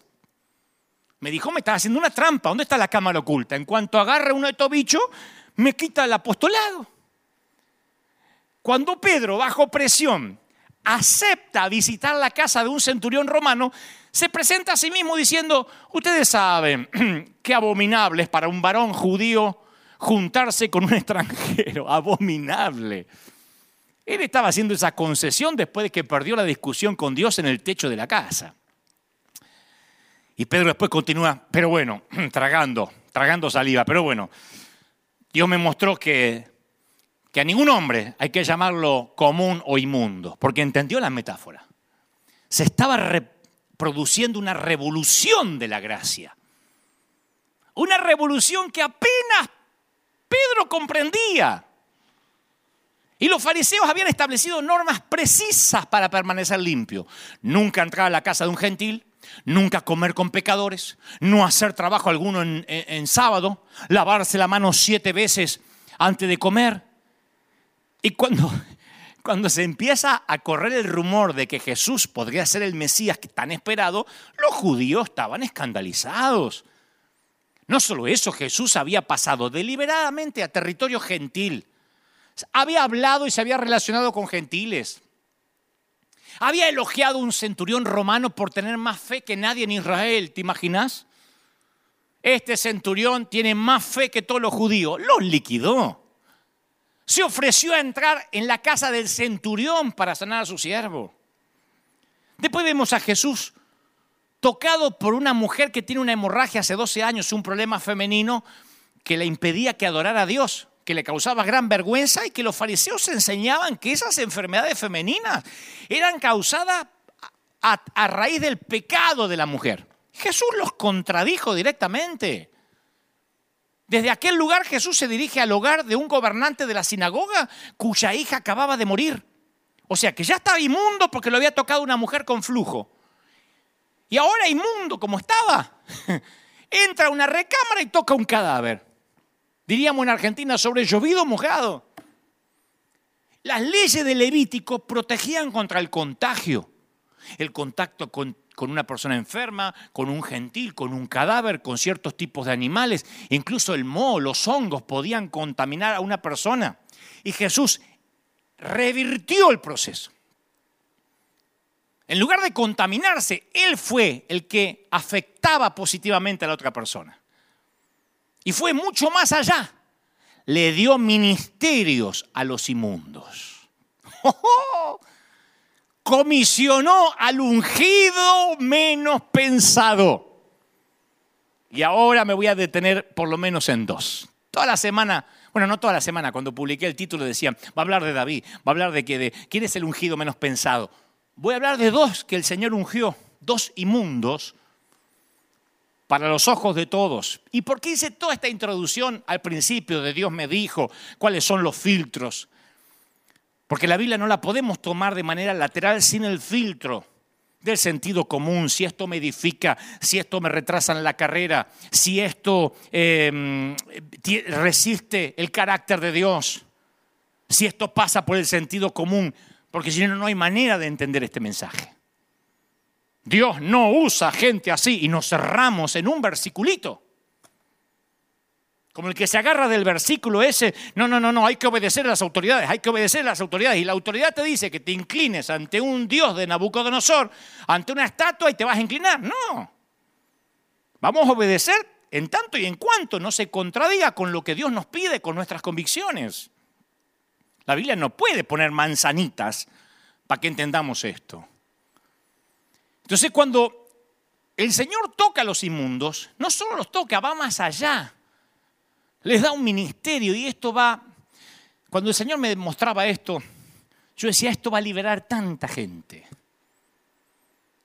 A: Me dijo, me está haciendo una trampa. ¿Dónde está la cámara oculta? En cuanto agarre uno de estos bichos, me quita el apostolado. Cuando Pedro, bajo presión, acepta visitar la casa de un centurión romano, se presenta a sí mismo diciendo, ustedes saben qué abominable es para un varón judío juntarse con un extranjero, abominable. Él estaba haciendo esa concesión después de que perdió la discusión con Dios en el techo de la casa. Y Pedro después continúa, pero bueno, tragando, tragando saliva, pero bueno, Dios me mostró que que a ningún hombre hay que llamarlo común o inmundo, porque entendió la metáfora. Se estaba produciendo una revolución de la gracia. Una revolución que apenas Pedro comprendía. Y los fariseos habían establecido normas precisas para permanecer limpio. Nunca entrar a la casa de un gentil, nunca comer con pecadores, no hacer trabajo alguno en, sábado, lavarse la mano siete veces antes de comer. Y cuando, cuando se empieza a correr el rumor de que Jesús podría ser el Mesías tan esperado, los judíos estaban escandalizados. No solo eso, Jesús había pasado deliberadamente a territorio gentil. Había hablado y se había relacionado con gentiles. Había elogiado a un centurión romano por tener más fe que nadie en Israel, ¿te imaginas? Este centurión tiene más fe que todos los judíos. Los liquidó se ofreció a entrar en la casa del centurión para sanar a su siervo. Después vemos a Jesús tocado por una mujer que tiene una hemorragia hace 12 años, un problema femenino que le impedía que adorara a Dios, que le causaba gran vergüenza y que los fariseos enseñaban que esas enfermedades femeninas eran causadas a, a raíz del pecado de la mujer. Jesús los contradijo directamente. Desde aquel lugar Jesús se dirige al hogar de un gobernante de la sinagoga cuya hija acababa de morir. O sea que ya estaba inmundo porque lo había tocado una mujer con flujo. Y ahora inmundo como estaba. Entra a una recámara y toca un cadáver. Diríamos en Argentina sobre llovido mojado. Las leyes de Levítico protegían contra el contagio, el contacto con con una persona enferma, con un gentil, con un cadáver, con ciertos tipos de animales. Incluso el moho, los hongos podían contaminar a una persona. Y Jesús revirtió el proceso. En lugar de contaminarse, Él fue el que afectaba positivamente a la otra persona. Y fue mucho más allá. Le dio ministerios a los inmundos. ¡Oh, comisionó al ungido menos pensado. Y ahora me voy a detener por lo menos en dos. Toda la semana, bueno, no toda la semana, cuando publiqué el título decían, va a hablar de David, va a hablar de, que, de quién es el ungido menos pensado. Voy a hablar de dos que el Señor ungió, dos inmundos para los ojos de todos. ¿Y por qué hice toda esta introducción al principio de Dios me dijo cuáles son los filtros? Porque la Biblia no la podemos tomar de manera lateral sin el filtro del sentido común, si esto me edifica, si esto me retrasa en la carrera, si esto em, resiste el carácter de Dios, si esto pasa por el sentido común, porque si no, no hay manera de entender este mensaje. Dios no usa gente así y nos cerramos en un versiculito. Como el que se agarra del versículo ese, no, no, no, no, hay que obedecer a las autoridades, hay que obedecer a las autoridades. Y la autoridad te dice que te inclines ante un Dios de Nabucodonosor, ante una estatua y te vas a inclinar. No. Vamos a obedecer en tanto y en cuanto no se contradiga con lo que Dios nos pide, con nuestras convicciones. La Biblia no puede poner manzanitas para que entendamos esto. Entonces cuando el Señor toca a los inmundos, no solo los toca, va más allá les da un ministerio y esto va, cuando el Señor me mostraba esto, yo decía, esto va a liberar tanta gente.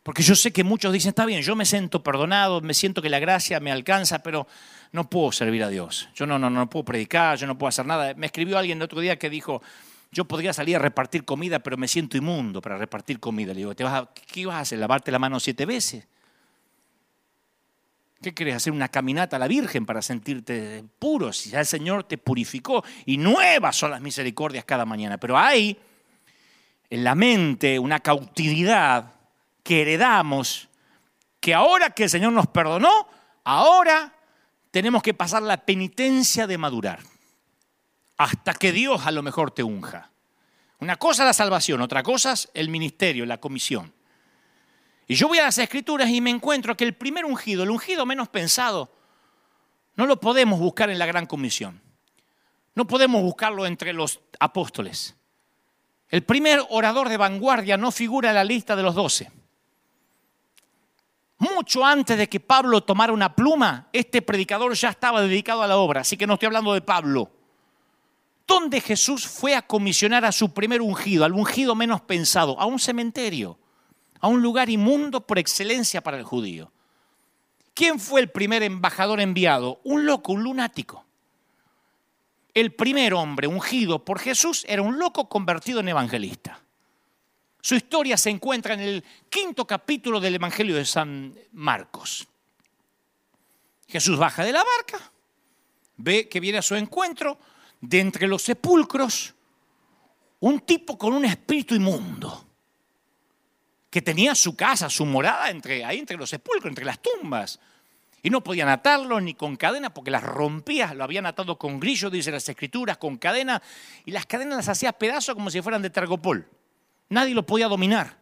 A: Porque yo sé que muchos dicen, está bien, yo me siento perdonado, me siento que la gracia me alcanza, pero no puedo servir a Dios. Yo no, no, no puedo predicar, yo no puedo hacer nada. Me escribió alguien el otro día que dijo, yo podría salir a repartir comida, pero me siento inmundo para repartir comida. Le digo, ¿Te vas ¿qué vas a hacer? ¿Lavarte la mano siete veces? ¿Qué querés hacer? Una caminata a la Virgen para sentirte puro, si ya el Señor te purificó y nuevas son las misericordias cada mañana. Pero hay en la mente una cautividad que heredamos, que ahora que el Señor nos perdonó, ahora tenemos que pasar la penitencia de madurar, hasta que Dios a lo mejor te unja. Una cosa es la salvación, otra cosa es el ministerio, la comisión. Y yo voy a las escrituras y me encuentro que el primer ungido, el ungido menos pensado, no lo podemos buscar en la gran comisión. No podemos buscarlo entre los apóstoles. El primer orador de vanguardia no figura en la lista de los doce. Mucho antes de que Pablo tomara una pluma, este predicador ya estaba dedicado a la obra, así que no estoy hablando de Pablo. ¿Dónde Jesús fue a comisionar a su primer ungido, al ungido menos pensado? A un cementerio, a un lugar inmundo por excelencia para el judío. ¿Quién fue el primer embajador enviado? Un loco, un lunático. El primer hombre ungido por Jesús era un loco convertido en evangelista. Su historia se encuentra en el quinto capítulo del Evangelio de San Marcos. Jesús baja de la barca, ve que viene a su encuentro de entre los sepulcros un tipo con un espíritu inmundo, que tenía su casa, su morada entre, ahí entre los sepulcros, entre las tumbas. Y no podían atarlo ni con cadena porque las rompía, lo habían atado con grillo, dice las escrituras, con cadena, y las cadenas las hacía pedazos como si fueran de tergopol. Nadie lo podía dominar.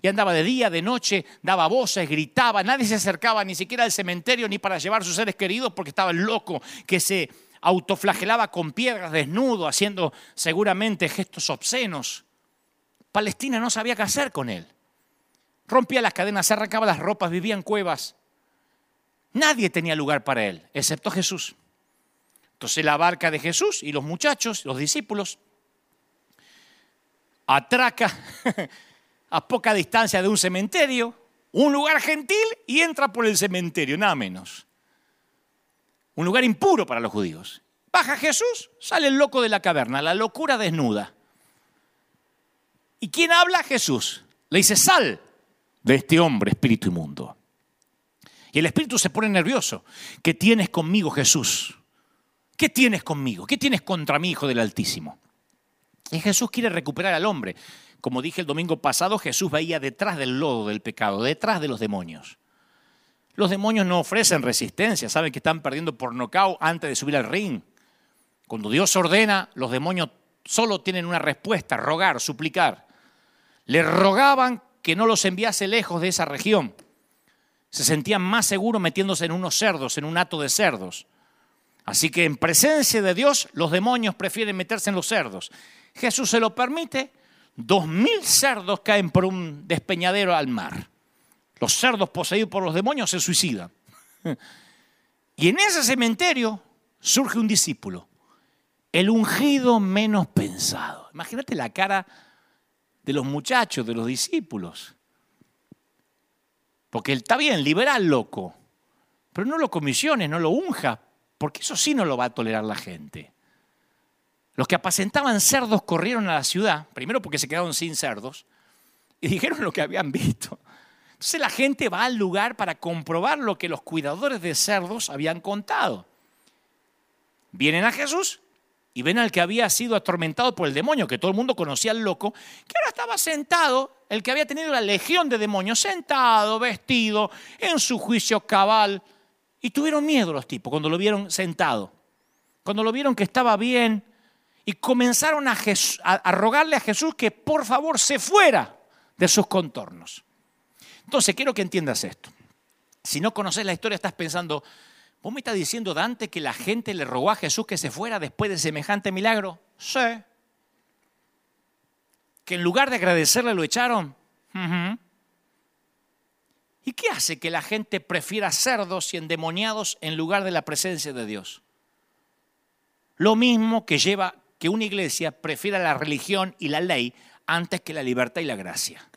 A: Y andaba de día, de noche, daba voces, gritaba, nadie se acercaba ni siquiera al cementerio ni para llevar sus seres queridos porque estaba loco que se autoflagelaba con piedras desnudo, haciendo seguramente gestos obscenos. Palestina no sabía qué hacer con él. Rompía las cadenas, se arrancaba las ropas, vivía en cuevas. Nadie tenía lugar para él, excepto Jesús. Entonces la barca de Jesús y los muchachos, los discípulos, atraca a poca distancia de un cementerio, un lugar gentil y entra por el cementerio, nada menos. Un lugar impuro para los judíos. Baja Jesús, sale el loco de la caverna, la locura desnuda. ¿Y quién habla? Jesús. Le dice, sal de este hombre, espíritu inmundo. Y el espíritu se pone nervioso. ¿Qué tienes conmigo, Jesús? ¿Qué tienes conmigo? ¿Qué tienes contra mi Hijo del Altísimo? Y Jesús quiere recuperar al hombre. Como dije el domingo pasado, Jesús veía detrás del lodo del pecado, detrás de los demonios. Los demonios no ofrecen resistencia, saben que están perdiendo por nocaut antes de subir al ring. Cuando Dios ordena, los demonios solo tienen una respuesta, rogar, suplicar. Le rogaban que no los enviase lejos de esa región. Se sentían más seguros metiéndose en unos cerdos, en un hato de cerdos. Así que en presencia de Dios, los demonios prefieren meterse en los cerdos. Jesús se lo permite, dos mil cerdos caen por un despeñadero al mar. Los cerdos poseídos por los demonios se suicidan. Y en ese cementerio surge un discípulo, el ungido menos pensado. Imagínate la cara de los muchachos, de los discípulos. Porque él está bien, liberal loco, pero no lo comisiones, no lo unja, porque eso sí no lo va a tolerar la gente. Los que apacentaban cerdos corrieron a la ciudad, primero porque se quedaron sin cerdos, y dijeron lo que habían visto. Entonces la gente va al lugar para comprobar lo que los cuidadores de cerdos habían contado. Vienen a Jesús y ven al que había sido atormentado por el demonio, que todo el mundo conocía al loco, que ahora estaba sentado, el que había tenido la legión de demonios, sentado, vestido, en su juicio cabal. Y tuvieron miedo los tipos cuando lo vieron sentado, cuando lo vieron que estaba bien, y comenzaron a, rogarle a Jesús que por favor se fuera de sus contornos. Entonces, quiero que entiendas esto. Si no conoces la historia, estás pensando, ¿vos me estás diciendo, Dante, que la gente le rogó a Jesús que se fuera después de semejante milagro? Sí. ¿Que en lugar de agradecerle lo echaron? ¿Y qué hace que la gente prefiera cerdos y endemoniados en lugar de la presencia de Dios? Lo mismo que lleva que una iglesia prefiera la religión y la ley antes que la libertad y la gracia.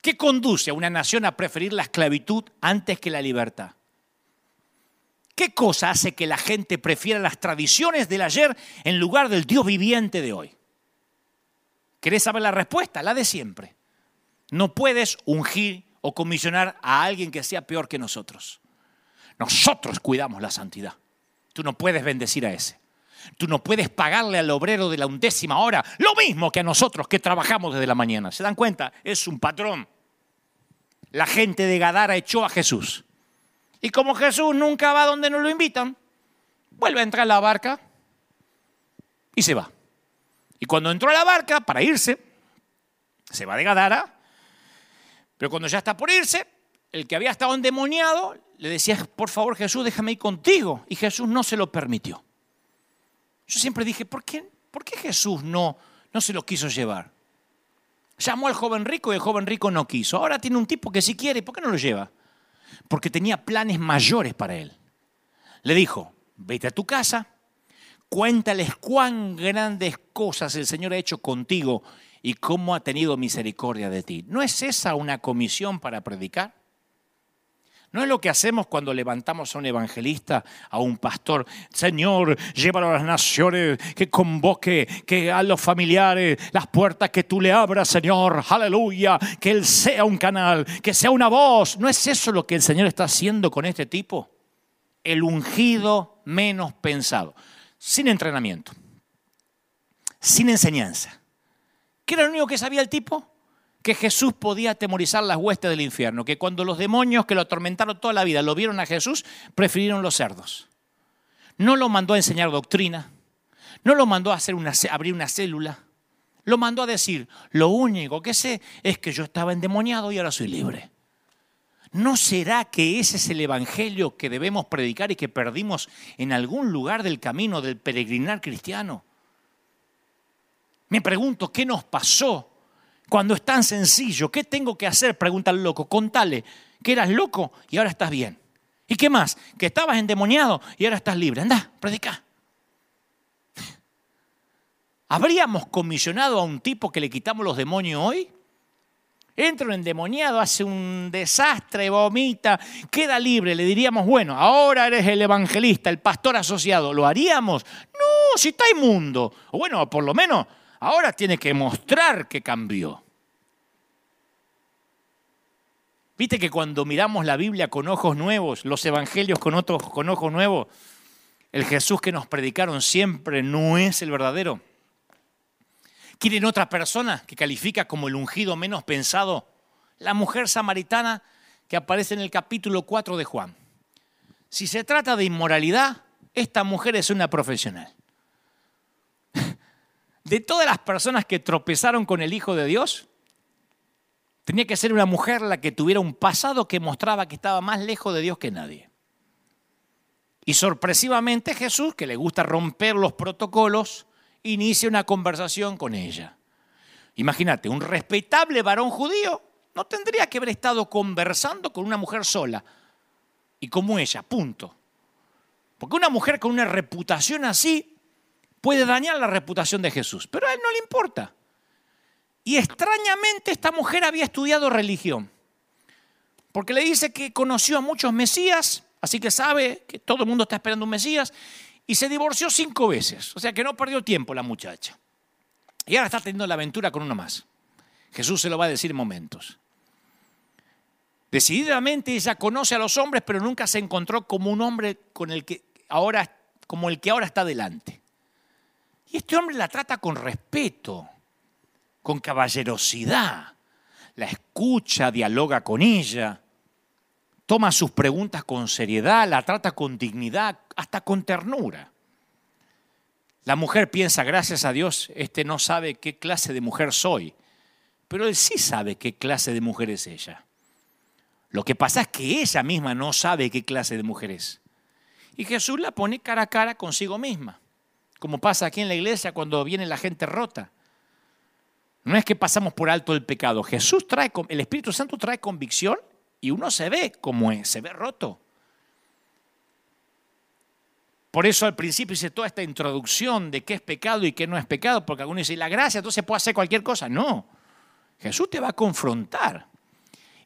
A: ¿Qué conduce a una nación a preferir la esclavitud antes que la libertad? ¿Qué cosa hace que la gente prefiera las tradiciones del ayer en lugar del Dios viviente de hoy? ¿Querés saber la respuesta? La de siempre. No puedes ungir o comisionar a alguien que sea peor que nosotros. Nosotros cuidamos la santidad. Tú no puedes bendecir a ese. Tú no puedes pagarle al obrero de la undécima hora lo mismo que a nosotros que trabajamos desde la mañana. ¿Se dan cuenta? Es un patrón. La gente de Gadara echó a Jesús. Y como Jesús nunca va donde nos lo invitan, vuelve a entrar a la barca y se va. Y cuando entró a la barca para irse, se va de Gadara, pero cuando ya está por irse, el que había estado endemoniado le decía, por favor Jesús, déjame ir contigo. Y Jesús no se lo permitió. Yo siempre dije, ¿por qué, por qué Jesús no, no se lo quiso llevar? Llamó al joven rico y el joven rico no quiso. Ahora tiene un tipo que sí quiere, ¿por qué no lo lleva? Porque tenía planes mayores para él. Le dijo, vete a tu casa, Cuéntales cuán grandes cosas el Señor ha hecho contigo y cómo ha tenido misericordia de ti. ¿No es esa una comisión para predicar? No es lo que hacemos cuando levantamos a un evangelista, a un pastor. Señor, llévalo a las naciones, que convoque, que a los familiares, las puertas que tú le abras, Señor. Aleluya. Que Él sea un canal, que sea una voz. ¿No es eso lo que el Señor está haciendo con este tipo? El ungido menos pensado. Sin entrenamiento. Sin enseñanza. ¿Qué era lo único que sabía el tipo? Que Jesús podía atemorizar las huestes del infierno, que cuando los demonios que lo atormentaron toda la vida lo vieron a Jesús, prefirieron los cerdos. No lo mandó a enseñar doctrina, no lo mandó a hacer una, abrir una célula, lo mandó a decir, lo único que sé es que yo estaba endemoniado y ahora soy libre. ¿No será que ese es el Evangelio que debemos predicar y que perdimos en algún lugar del camino del peregrinar cristiano? Me pregunto, ¿qué nos pasó cuando es tan sencillo, ¿qué tengo que hacer? Pregunta el loco. Contale que eras loco y ahora estás bien. ¿Y qué más? Que estabas endemoniado y ahora estás libre. Anda, predica. ¿Habríamos comisionado a un tipo que le quitamos los demonios hoy? Entra un endemoniado, hace un desastre, vomita, queda libre. Le diríamos, bueno, ahora eres el evangelista, el pastor asociado. ¿Lo haríamos? No, si está inmundo. O bueno, por lo menos Ahora tiene que mostrar que cambió. Viste que cuando miramos la Biblia con ojos nuevos, los evangelios con, otros, con ojos nuevos, el Jesús que nos predicaron siempre no es el verdadero. ¿Quieren otra persona que califica como el ungido menos pensado? La mujer samaritana que aparece en el capítulo 4 de Juan. Si se trata de inmoralidad, esta mujer es una profesional de todas las personas que tropezaron con el Hijo de Dios, tenía que ser una mujer la que tuviera un pasado que mostraba que estaba más lejos de Dios que nadie. Y sorpresivamente Jesús, que le gusta romper los protocolos, inicia una conversación con ella. Imagínate, un respetable varón judío no tendría que haber estado conversando con una mujer sola y como ella, punto. Porque una mujer con una reputación así puede dañar la reputación de Jesús, pero a él no le importa. Y extrañamente esta mujer había estudiado religión, porque le dice que conoció a muchos mesías, así que sabe que todo el mundo está esperando un mesías, y se divorció cinco veces, o sea que no perdió tiempo la muchacha. Y ahora está teniendo la aventura con uno más. Jesús se lo va a decir en momentos. Decididamente ella conoce a los hombres, pero nunca se encontró como un hombre con el que ahora, como el que ahora está delante. Y este hombre la trata con respeto, con caballerosidad, la escucha, dialoga con ella, toma sus preguntas con seriedad, la trata con dignidad, hasta con ternura. La mujer piensa, gracias a Dios, este no sabe qué clase de mujer soy, pero él sí sabe qué clase de mujer es ella. Lo que pasa es que ella misma no sabe qué clase de mujer es. Y Jesús la pone cara a cara consigo misma como pasa aquí en la iglesia cuando viene la gente rota. No es que pasamos por alto el pecado. Jesús trae, el Espíritu Santo trae convicción y uno se ve como es, se ve roto. Por eso al principio hice toda esta introducción de qué es pecado y qué no es pecado, porque algunos dicen, la gracia, entonces puede hacer cualquier cosa. No, Jesús te va a confrontar.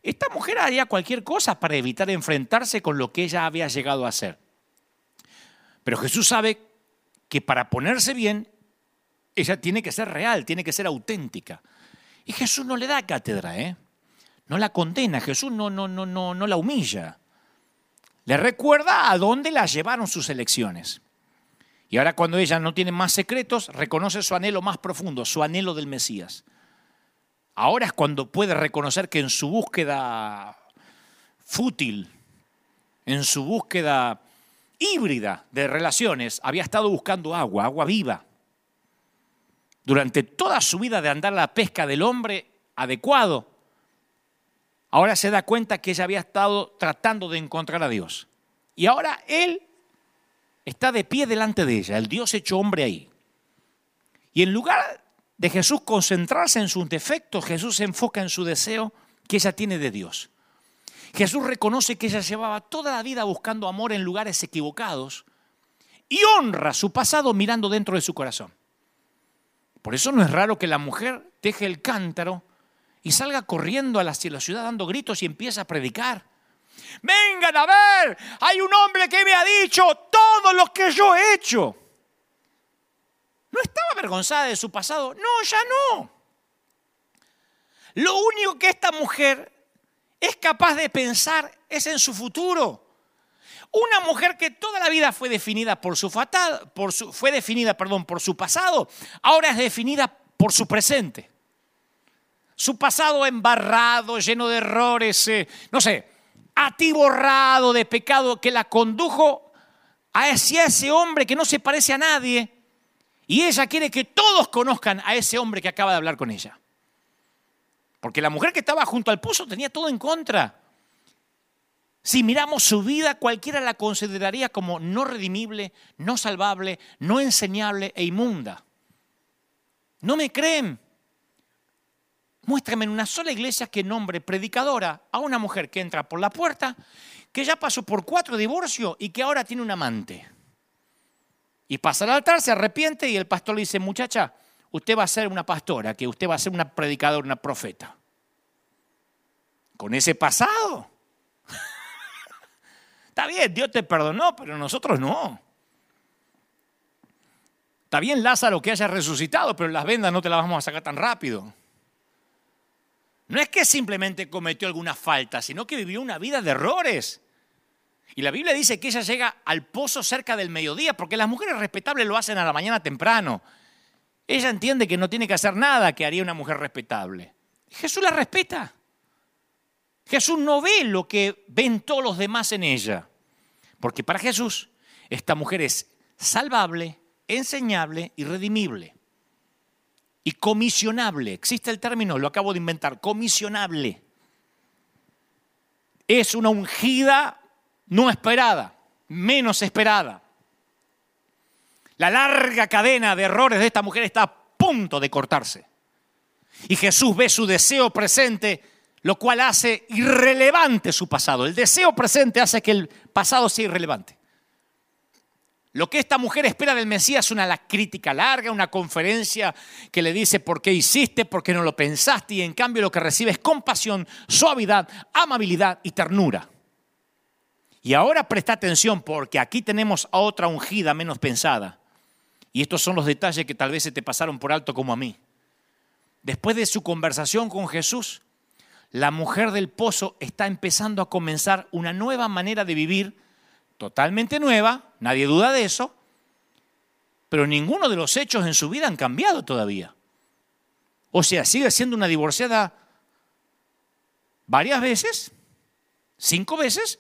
A: Esta mujer haría cualquier cosa para evitar enfrentarse con lo que ella había llegado a hacer. Pero Jesús sabe que para ponerse bien, ella tiene que ser real, tiene que ser auténtica. Y Jesús no le da cátedra, ¿eh? No la condena, Jesús no, no, no, no, no la humilla. Le recuerda a dónde la llevaron sus elecciones. Y ahora cuando ella no tiene más secretos, reconoce su anhelo más profundo, su anhelo del Mesías. Ahora es cuando puede reconocer que en su búsqueda fútil, en su búsqueda híbrida de relaciones, había estado buscando agua, agua viva. Durante toda su vida de andar a la pesca del hombre adecuado, ahora se da cuenta que ella había estado tratando de encontrar a Dios. Y ahora él está de pie delante de ella, el Dios hecho hombre ahí. Y en lugar de Jesús concentrarse en sus defectos, Jesús se enfoca en su deseo que ella tiene de Dios. Jesús reconoce que ella llevaba toda la vida buscando amor en lugares equivocados y honra su pasado mirando dentro de su corazón. Por eso no es raro que la mujer deje el cántaro y salga corriendo a la ciudad dando gritos y empieza a predicar. Vengan a ver, hay un hombre que me ha dicho todo lo que yo he hecho. ¿No estaba avergonzada de su pasado? No, ya no. Lo único que esta mujer es capaz de pensar es en su futuro. Una mujer que toda la vida fue definida por su fatal, por su, fue definida, perdón, por su pasado, ahora es definida por su presente. Su pasado embarrado, lleno de errores, eh, no sé, atiborrado de pecado que la condujo hacia ese hombre que no se parece a nadie. Y ella quiere que todos conozcan a ese hombre que acaba de hablar con ella. Porque la mujer que estaba junto al pozo tenía todo en contra. Si miramos su vida, cualquiera la consideraría como no redimible, no salvable, no enseñable e inmunda. ¿No me creen? Muéstrame en una sola iglesia que nombre predicadora a una mujer que entra por la puerta, que ya pasó por cuatro divorcios y que ahora tiene un amante. Y pasa al altar, se arrepiente y el pastor le dice, muchacha, usted va a ser una pastora, que usted va a ser una predicadora, una profeta. Con ese pasado. Está bien, Dios te perdonó, pero nosotros no. Está bien Lázaro que haya resucitado, pero las vendas no te las vamos a sacar tan rápido. No es que simplemente cometió alguna falta, sino que vivió una vida de errores. Y la Biblia dice que ella llega al pozo cerca del mediodía, porque las mujeres respetables lo hacen a la mañana temprano. Ella entiende que no tiene que hacer nada que haría una mujer respetable. Jesús la respeta. Jesús no ve lo que ven todos los demás en ella. Porque para Jesús esta mujer es salvable, enseñable y redimible y comisionable. Existe el término, lo acabo de inventar, comisionable. Es una ungida no esperada, menos esperada. La larga cadena de errores de esta mujer está a punto de cortarse. Y Jesús ve su deseo presente, lo cual hace irrelevante su pasado. El deseo presente hace que el pasado sea irrelevante. Lo que esta mujer espera del Mesías es una crítica larga, una conferencia que le dice por qué hiciste, por qué no lo pensaste, y en cambio lo que recibe es compasión, suavidad, amabilidad y ternura. Y ahora presta atención porque aquí tenemos a otra ungida menos pensada. Y estos son los detalles que tal vez se te pasaron por alto como a mí. Después de su conversación con Jesús, la mujer del pozo está empezando a comenzar una nueva manera de vivir totalmente nueva, nadie duda de eso, pero ninguno de los hechos en su vida han cambiado todavía. O sea, sigue siendo una divorciada varias veces, cinco veces,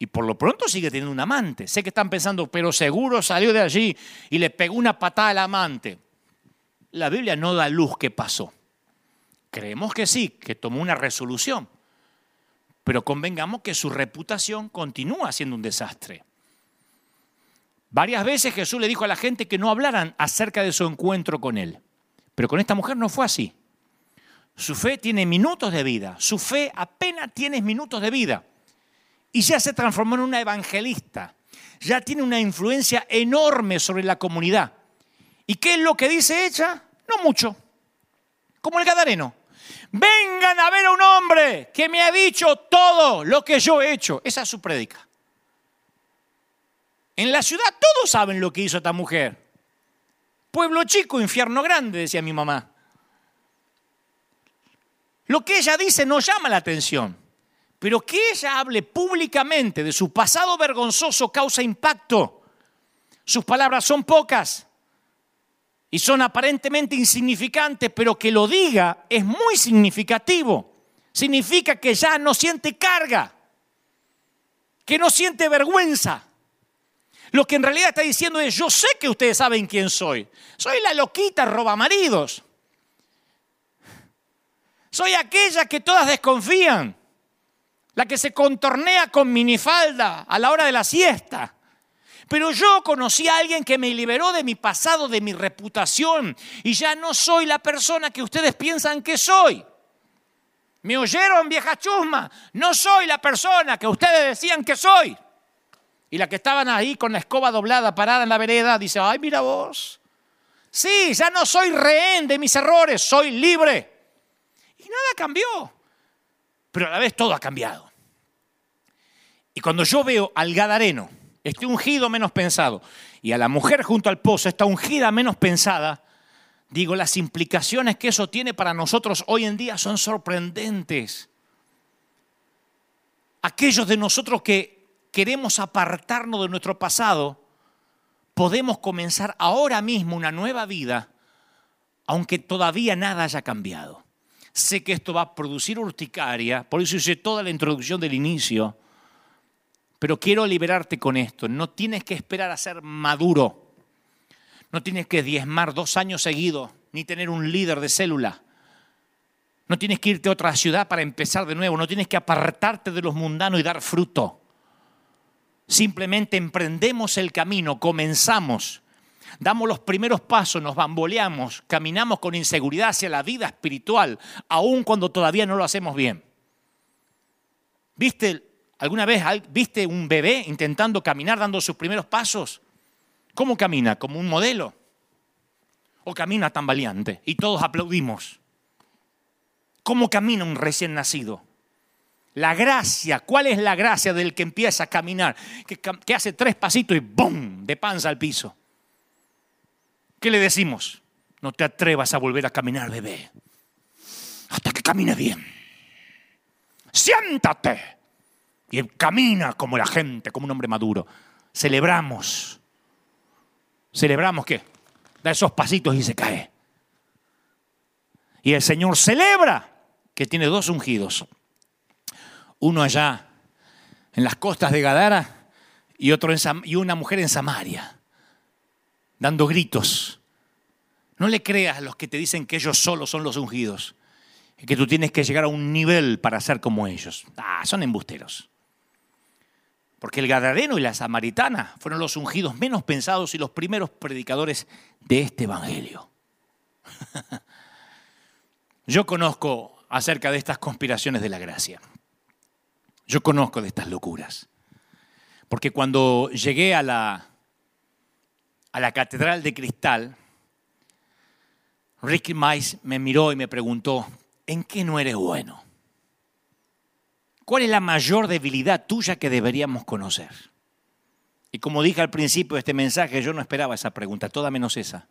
A: y por lo pronto sigue teniendo un amante. Sé que están pensando, pero seguro salió de allí y le pegó una patada al amante. La Biblia no da luz qué pasó. Creemos que sí, que tomó una resolución pero convengamos que su reputación continúa siendo un desastre. Varias veces Jesús le dijo a la gente que no hablaran acerca de su encuentro con él, pero con esta mujer no fue así. Su fe tiene minutos de vida, su fe apenas tiene minutos de vida y ya se transformó en una evangelista, ya tiene una influencia enorme sobre la comunidad. ¿Y qué es lo que dice ella? No mucho, como el Gadareno vengan a ver a un hombre que me ha dicho todo lo que yo he hecho. Esa es su prédica. En la ciudad todos saben lo que hizo esta mujer. Pueblo chico, infierno grande, decía mi mamá. Lo que ella dice no llama la atención, pero que ella hable públicamente de su pasado vergonzoso causa impacto. Sus palabras son pocas, y son aparentemente insignificantes, pero que lo diga es muy significativo. Significa que ya no siente carga, que no siente vergüenza. Lo que en realidad está diciendo es, yo sé que ustedes saben quién soy. Soy la loquita roba maridos. Soy aquella que todas desconfían. La que se contornea con minifalda a la hora de la siesta. Pero yo conocí a alguien que me liberó de mi pasado, de mi reputación, y ya no soy la persona que ustedes piensan que soy. ¿Me oyeron, vieja chusma? No soy la persona que ustedes decían que soy. Y la que estaban ahí con la escoba doblada, parada en la vereda, dice, ay, mira vos. Sí, ya no soy rehén de mis errores, soy libre. Y nada cambió. Pero a la vez todo ha cambiado. Y cuando yo veo al Gadareno, este ungido menos pensado, y a la mujer junto al pozo, esta ungida menos pensada, digo, las implicaciones que eso tiene para nosotros hoy en día son sorprendentes. Aquellos de nosotros que queremos apartarnos de nuestro pasado, podemos comenzar ahora mismo una nueva vida, aunque todavía nada haya cambiado. Sé que esto va a producir urticaria, por eso hice toda la introducción del inicio, pero quiero liberarte con esto. No tienes que esperar a ser maduro. No tienes que diezmar dos años seguidos, ni tener un líder de célula. No tienes que irte a otra ciudad para empezar de nuevo. No tienes que apartarte de los mundanos y dar fruto. Simplemente emprendemos el camino, comenzamos, damos los primeros pasos, nos bamboleamos, caminamos con inseguridad hacia la vida espiritual, aun cuando todavía no lo hacemos bien. ¿Viste alguna vez viste un bebé intentando caminar dando sus primeros pasos? ¿Cómo camina? ¿Como un modelo? ¿O camina tan valiente? Y todos aplaudimos. ¿Cómo camina un recién nacido? La gracia, ¿cuál es la gracia del que empieza a caminar? Que, hace tres pasitos y ¡bum! de panza al piso. ¿Qué le decimos? No te atrevas a volver a caminar, bebé. Hasta que camine bien. Siéntate. Y camina como la gente, como un hombre maduro. Celebramos. Celebramos que da esos pasitos y se cae. Y el Señor celebra que tiene dos ungidos uno allá en las costas de Gadara y, otro y una mujer en Samaria, dando gritos. No le creas a los que te dicen que ellos solos son los ungidos, y que tú tienes que llegar a un nivel para ser como ellos. Ah, son embusteros. Porque el Gadareno y la Samaritana fueron los ungidos menos pensados y los primeros predicadores de este Evangelio. Yo conozco acerca de estas conspiraciones de la gracia. Yo conozco de estas locuras. Porque cuando llegué a la, a la Catedral de Cristal, Ricky Mais me miró y me preguntó, ¿en qué no eres bueno? ¿Cuál es la mayor debilidad tuya que deberíamos conocer? Y como dije al principio de este mensaje, yo no esperaba esa pregunta, toda menos esa.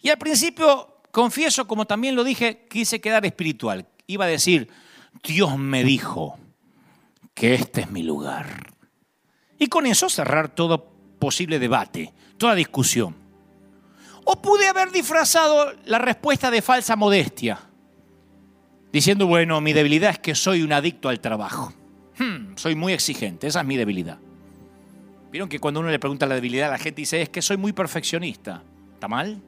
A: Y al principio, confieso, como también lo dije, quise quedar espiritual. Iba a decir, Dios me dijo, que este es mi lugar. Y con eso cerrar todo posible debate, toda discusión. O pude haber disfrazado la respuesta de falsa modestia, diciendo, bueno, mi debilidad es que soy un adicto al trabajo. Hmm, soy muy exigente, esa es mi debilidad. ¿Vieron que cuando uno le pregunta la debilidad la gente dice, es que soy muy perfeccionista? ¿Está mal?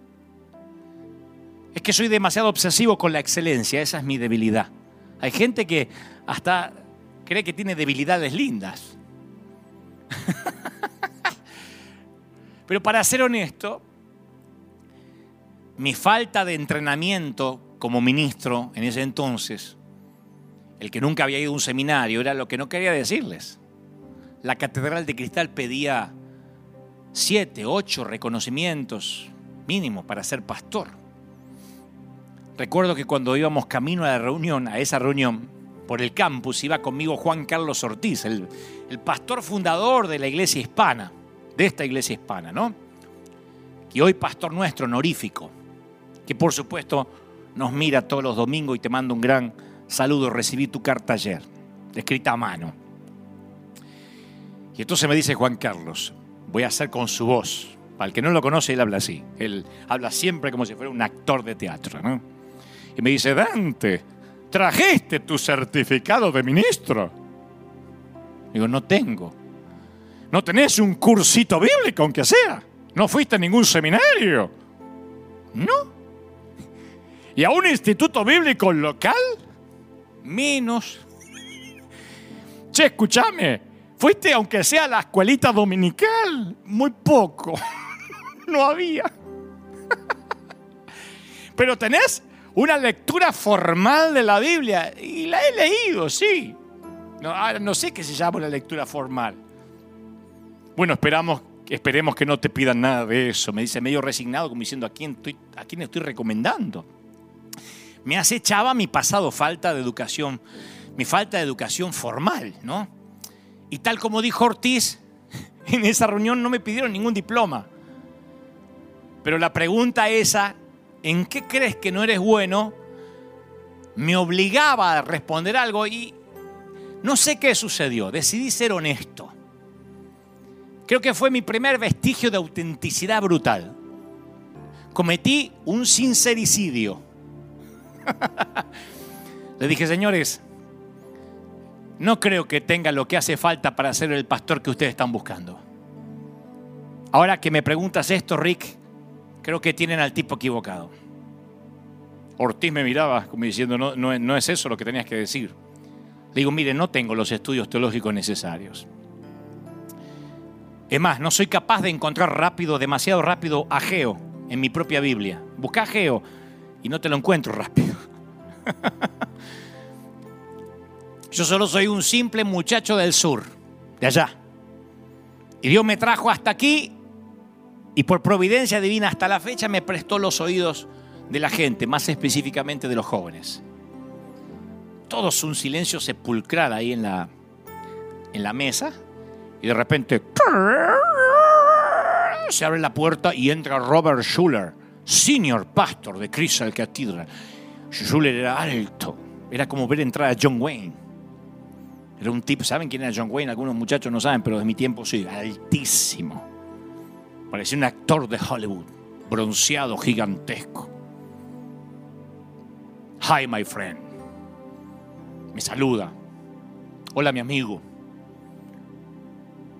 A: Es que soy demasiado obsesivo con la excelencia, esa es mi debilidad. Hay gente que hasta cree que tiene debilidades lindas. Pero para ser honesto, mi falta de entrenamiento como ministro en ese entonces, el que nunca había ido a un seminario, era lo que no quería decirles. La Catedral de Cristal pedía siete, ocho reconocimientos mínimo para ser pastor. Recuerdo que cuando íbamos camino a la reunión, a esa reunión, por el campus iba conmigo Juan Carlos Ortiz, el, pastor fundador de la iglesia hispana, de esta iglesia hispana, ¿no? Y hoy pastor nuestro honorífico, que por supuesto nos mira todos los domingos y te mando un gran saludo. Recibí tu carta ayer, escrita a mano. Y entonces me dice Juan Carlos, voy a hacer con su voz. Para el que no lo conoce, él habla así. Él habla siempre como si fuera un actor de teatro, ¿no? Y me dice, Dante, ¿trajiste tu certificado de ministro? Digo, no tengo. ¿No tenés un cursito bíblico, aunque sea? ¿No fuiste a ningún seminario? No. ¿Y a un instituto bíblico local? Menos. Che, escúchame. Fuiste, aunque sea a la escuelita dominical. Muy poco. No había. Pero tenés una lectura formal de la Biblia. Y la he leído, sí. No, no sé qué se llama una lectura formal. Bueno, esperamos, esperemos que no te pidan nada de eso. Me dice medio resignado, como diciendo, ¿a quién estoy, a quién estoy recomendando? Me acechaba mi pasado falta de educación, mi falta de educación formal, ¿no? Y tal como dijo Ortiz, en esa reunión no me pidieron ningún diploma. Pero la pregunta esa, ¿en qué crees que no eres bueno? Me obligaba a responder algo y no sé qué sucedió. Decidí ser honesto. Creo que fue mi primer vestigio de autenticidad brutal. Cometí un sincericidio. Le dije, señores, no creo que tenga lo que hace falta para ser el pastor que ustedes están buscando. Ahora que me preguntas esto, Rick, creo que tienen al tipo equivocado. Ortiz me miraba como diciendo, no, no, es eso lo que tenías que decir. Le digo, mire, no tengo los estudios teológicos necesarios. Es más, no soy capaz de encontrar rápido, demasiado rápido, a Geo en mi propia Biblia. Busca a Geo y no te lo encuentro rápido. Yo solo soy un simple muchacho del sur, de allá. Y Dios me trajo hasta aquí y por providencia divina hasta la fecha me prestó los oídos de la gente, más específicamente de los jóvenes. Todos un silencio sepulcral ahí en la, en la mesa y de repente se abre la puerta y entra Robert Schuller, senior pastor de Crystal Cathedral. Schuller era alto, era como ver entrar a John Wayne. Era un tipo, ¿saben quién era John Wayne? Algunos muchachos no saben, pero de mi tiempo sí, altísimo Parecía un actor de Hollywood, bronceado, gigantesco. Hi, my friend. Me saluda. Hola, mi amigo.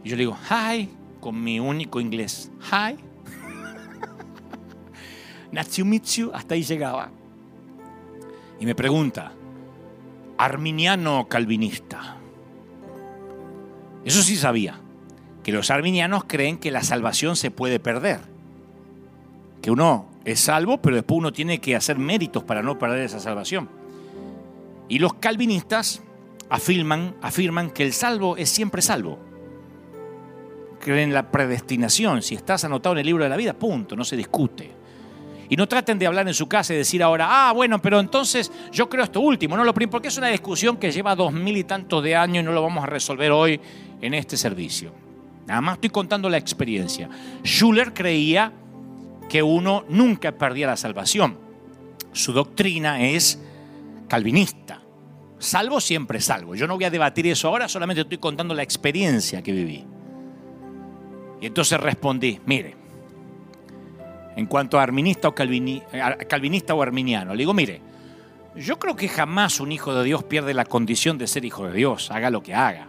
A: Y yo le digo, hi, con mi único inglés. Hi. Natsumitsu, hasta ahí llegaba. Y me pregunta, arminiano calvinista. Eso sí sabía que los arminianos creen que la salvación se puede perder. Que uno es salvo, pero después uno tiene que hacer méritos para no perder esa salvación. Y los calvinistas afirman, afirman que el salvo es siempre salvo. Creen en la predestinación. Si estás anotado en el libro de la vida, punto, no se discute. Y no traten de hablar en su casa y decir ahora, ah, bueno, pero entonces yo creo esto último, no lo primero, porque es una discusión que lleva dos mil y tantos de años y no lo vamos a resolver hoy en este servicio. Nada más estoy contando la experiencia. Schuller creía que uno nunca perdía la salvación. Su doctrina es calvinista. Salvo siempre salvo. Yo no voy a debatir eso ahora, solamente estoy contando la experiencia que viví. Y entonces respondí, mire, en cuanto a arminista o calvinista o arminiano, le digo, mire, yo creo que jamás un hijo de Dios pierde la condición de ser hijo de Dios, haga lo que haga.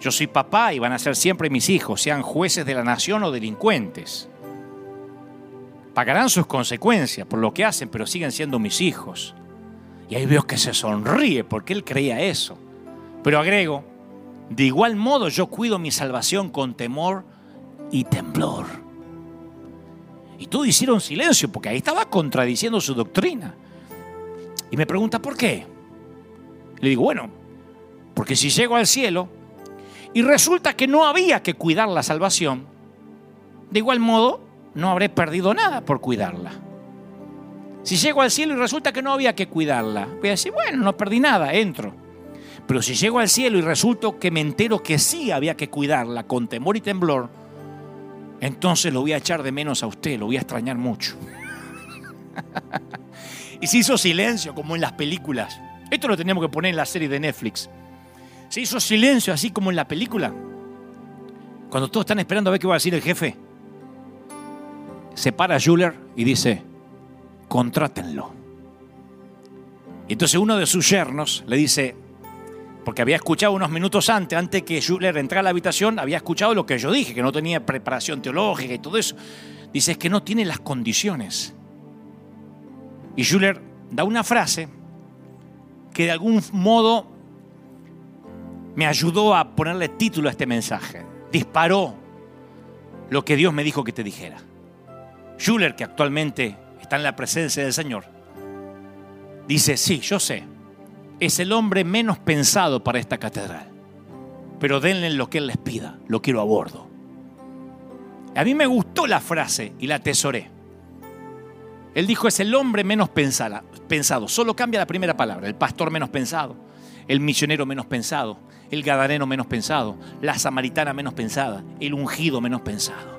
A: Yo soy papá y van a ser siempre mis hijos, sean jueces de la nación o delincuentes. Pagarán sus consecuencias por lo que hacen, pero siguen siendo mis hijos. Y ahí veo que se sonríe porque él creía eso. Pero agrego, de igual modo yo cuido mi salvación con temor y temblor. Y todos hicieron silencio porque ahí estaba contradiciendo su doctrina. Y me pregunta, ¿por qué? Le digo, bueno, porque si llego al cielo, y resulta que no había que cuidar la salvación, de igual modo no habré perdido nada por cuidarla. Si llego al cielo y resulta que no había que cuidarla, voy a decir, bueno, no perdí nada, entro. Pero si llego al cielo y resulta que me entero que sí había que cuidarla con temor y temblor, entonces lo voy a echar de menos a usted, lo voy a extrañar mucho. y se hizo silencio, como en las películas. Esto lo teníamos que poner en la serie de Netflix. Se hizo silencio, así como en la película. Cuando todos están esperando a ver qué va a decir el jefe, se para Juller y dice, contrátenlo. Y entonces uno de sus yernos le dice, porque había escuchado unos minutos antes, antes que Juller entrara a la habitación, había escuchado lo que yo dije, que no tenía preparación teológica y todo eso. Dice, es que no tiene las condiciones. Y Juller da una frase que de algún modo me ayudó a ponerle título a este mensaje. Disparó lo que Dios me dijo que te dijera. Schuller, que actualmente está en la presencia del Señor, dice, sí, yo sé, es el hombre menos pensado para esta catedral. pero denle lo que Él les pida, lo quiero a bordo. A mí me gustó la frase y la atesoré. Él dijo, es el hombre menos pensado, solo cambia la primera palabra, el pastor menos pensado, el misionero menos pensado, el gadareno menos pensado, la samaritana menos pensada, el ungido menos pensado.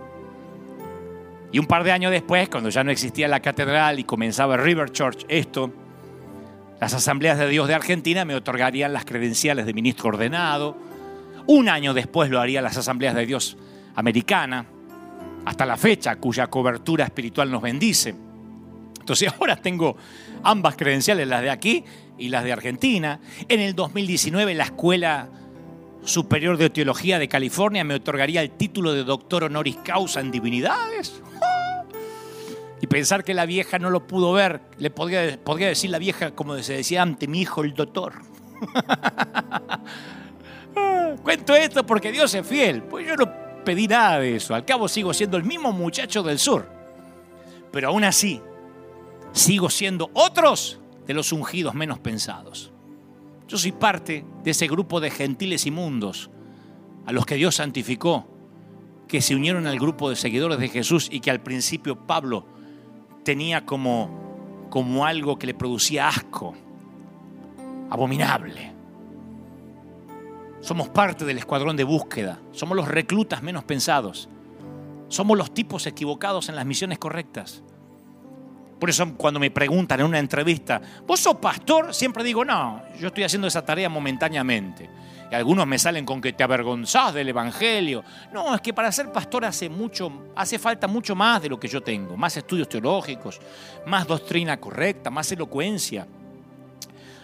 A: Y un par de años después, cuando ya no existía la catedral y comenzaba River Church, esto, las asambleas de Dios de Argentina me otorgarían las credenciales de ministro ordenado. Un año después lo harían las asambleas de Dios americana, hasta la fecha, cuya cobertura espiritual nos bendice. Entonces ahora tengo ambas credenciales, las de aquí y las de Argentina. En el 2019 la Escuela Superior de Teología de California me otorgaría el título de doctor honoris causa en divinidades. Y pensar que la vieja no lo pudo ver, le podría, podría decir la vieja como se decía antes, mi hijo el doctor. Cuento esto porque Dios es fiel, pues yo no pedí nada de eso, al cabo sigo siendo el mismo muchacho del sur. Pero aún así, sigo siendo otros de los ungidos menos pensados. Yo soy parte de ese grupo de gentiles inmundos a los que Dios santificó, que se unieron al grupo de seguidores de Jesús y que al principio Pablo tenía como, como algo que le producía asco, abominable. Somos parte del escuadrón de búsqueda, somos los reclutas menos pensados, somos los tipos equivocados en las misiones correctas. Por eso cuando me preguntan en una entrevista, ¿vos sos pastor? Siempre digo, no, yo estoy haciendo esa tarea momentáneamente. Y algunos me salen con que te avergonzás del Evangelio. No, es que para ser pastor hace, mucho, hace falta mucho más de lo que yo tengo. Más estudios teológicos, más doctrina correcta, más elocuencia.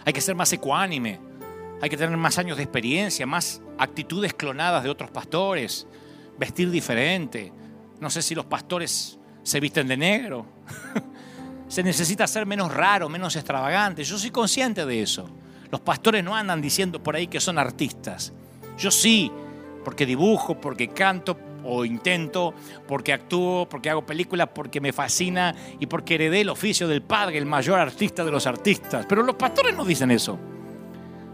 A: Hay que ser más ecuánime. Hay que tener más años de experiencia, más actitudes clonadas de otros pastores, vestir diferente. No sé si los pastores se visten de negro. se necesita ser menos raro, menos extravagante. Yo soy consciente de eso. Los pastores no andan diciendo por ahí que son artistas. Yo sí, porque dibujo, porque canto o intento, porque actúo, porque hago películas, porque me fascina y porque heredé el oficio del Padre, el mayor artista de los artistas. Pero los pastores no dicen eso.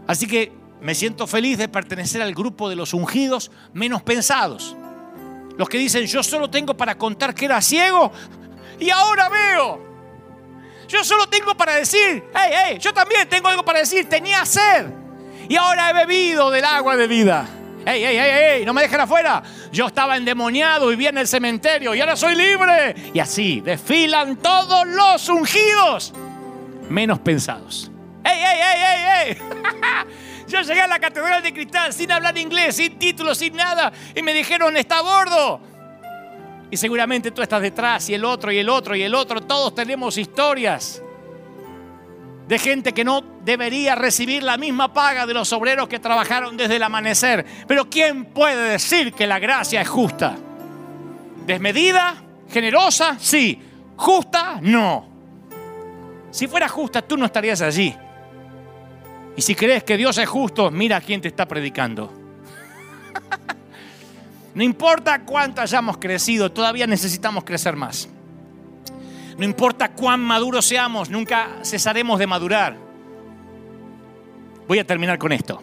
A: Así que me siento feliz de pertenecer al grupo de los ungidos menos pensados. Los que dicen, yo solo tengo para contar que era ciego y ahora veo. Yo solo tengo para decir, hey, hey, yo también tengo algo para decir, tenía sed y ahora he bebido del agua de vida. Hey, hey, hey, hey, no me dejen afuera. Yo estaba endemoniado y vi en el cementerio y ahora soy libre. Y así desfilan todos los ungidos, menos pensados. Hey, hey, hey, hey, hey. Yo llegué a la Catedral de Cristal sin hablar inglés, sin título, sin nada. Y me dijeron, está a bordo. Y seguramente tú estás detrás y el otro y el otro y el otro. Todos tenemos historias de gente que no debería recibir la misma paga de los obreros que trabajaron desde el amanecer. Pero ¿quién puede decir que la gracia es justa? ¿Desmedida? ¿Generosa? Sí. ¿Justa? No. Si fuera justa, tú no estarías allí. Y si crees que Dios es justo, mira a quién te está predicando. No importa cuánto hayamos crecido, todavía necesitamos crecer más. No importa cuán maduros seamos, nunca cesaremos de madurar. Voy a terminar con esto.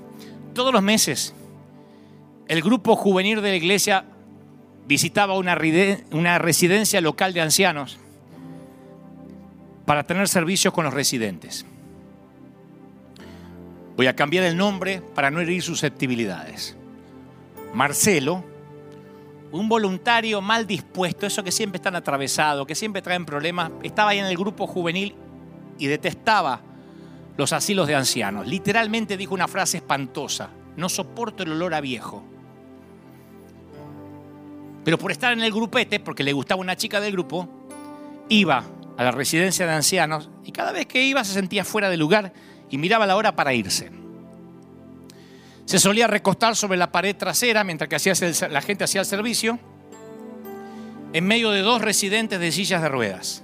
A: Todos los meses, el grupo juvenil de la iglesia visitaba una, residencia local de ancianos para tener servicios con los residentes. Voy a cambiar el nombre para no herir susceptibilidades. Marcelo un voluntario mal dispuesto, eso que siempre están atravesados, que siempre traen problemas, estaba ahí en el grupo juvenil y detestaba los asilos de ancianos. Literalmente dijo una frase espantosa, no soporto el olor a viejo. Pero por estar en el grupete, porque le gustaba una chica del grupo, iba a la residencia de ancianos y cada vez que iba se sentía fuera de lugar y miraba la hora para irse. Se solía recostar sobre la pared trasera mientras que la gente hacía el servicio, en medio de dos residentes de sillas de ruedas.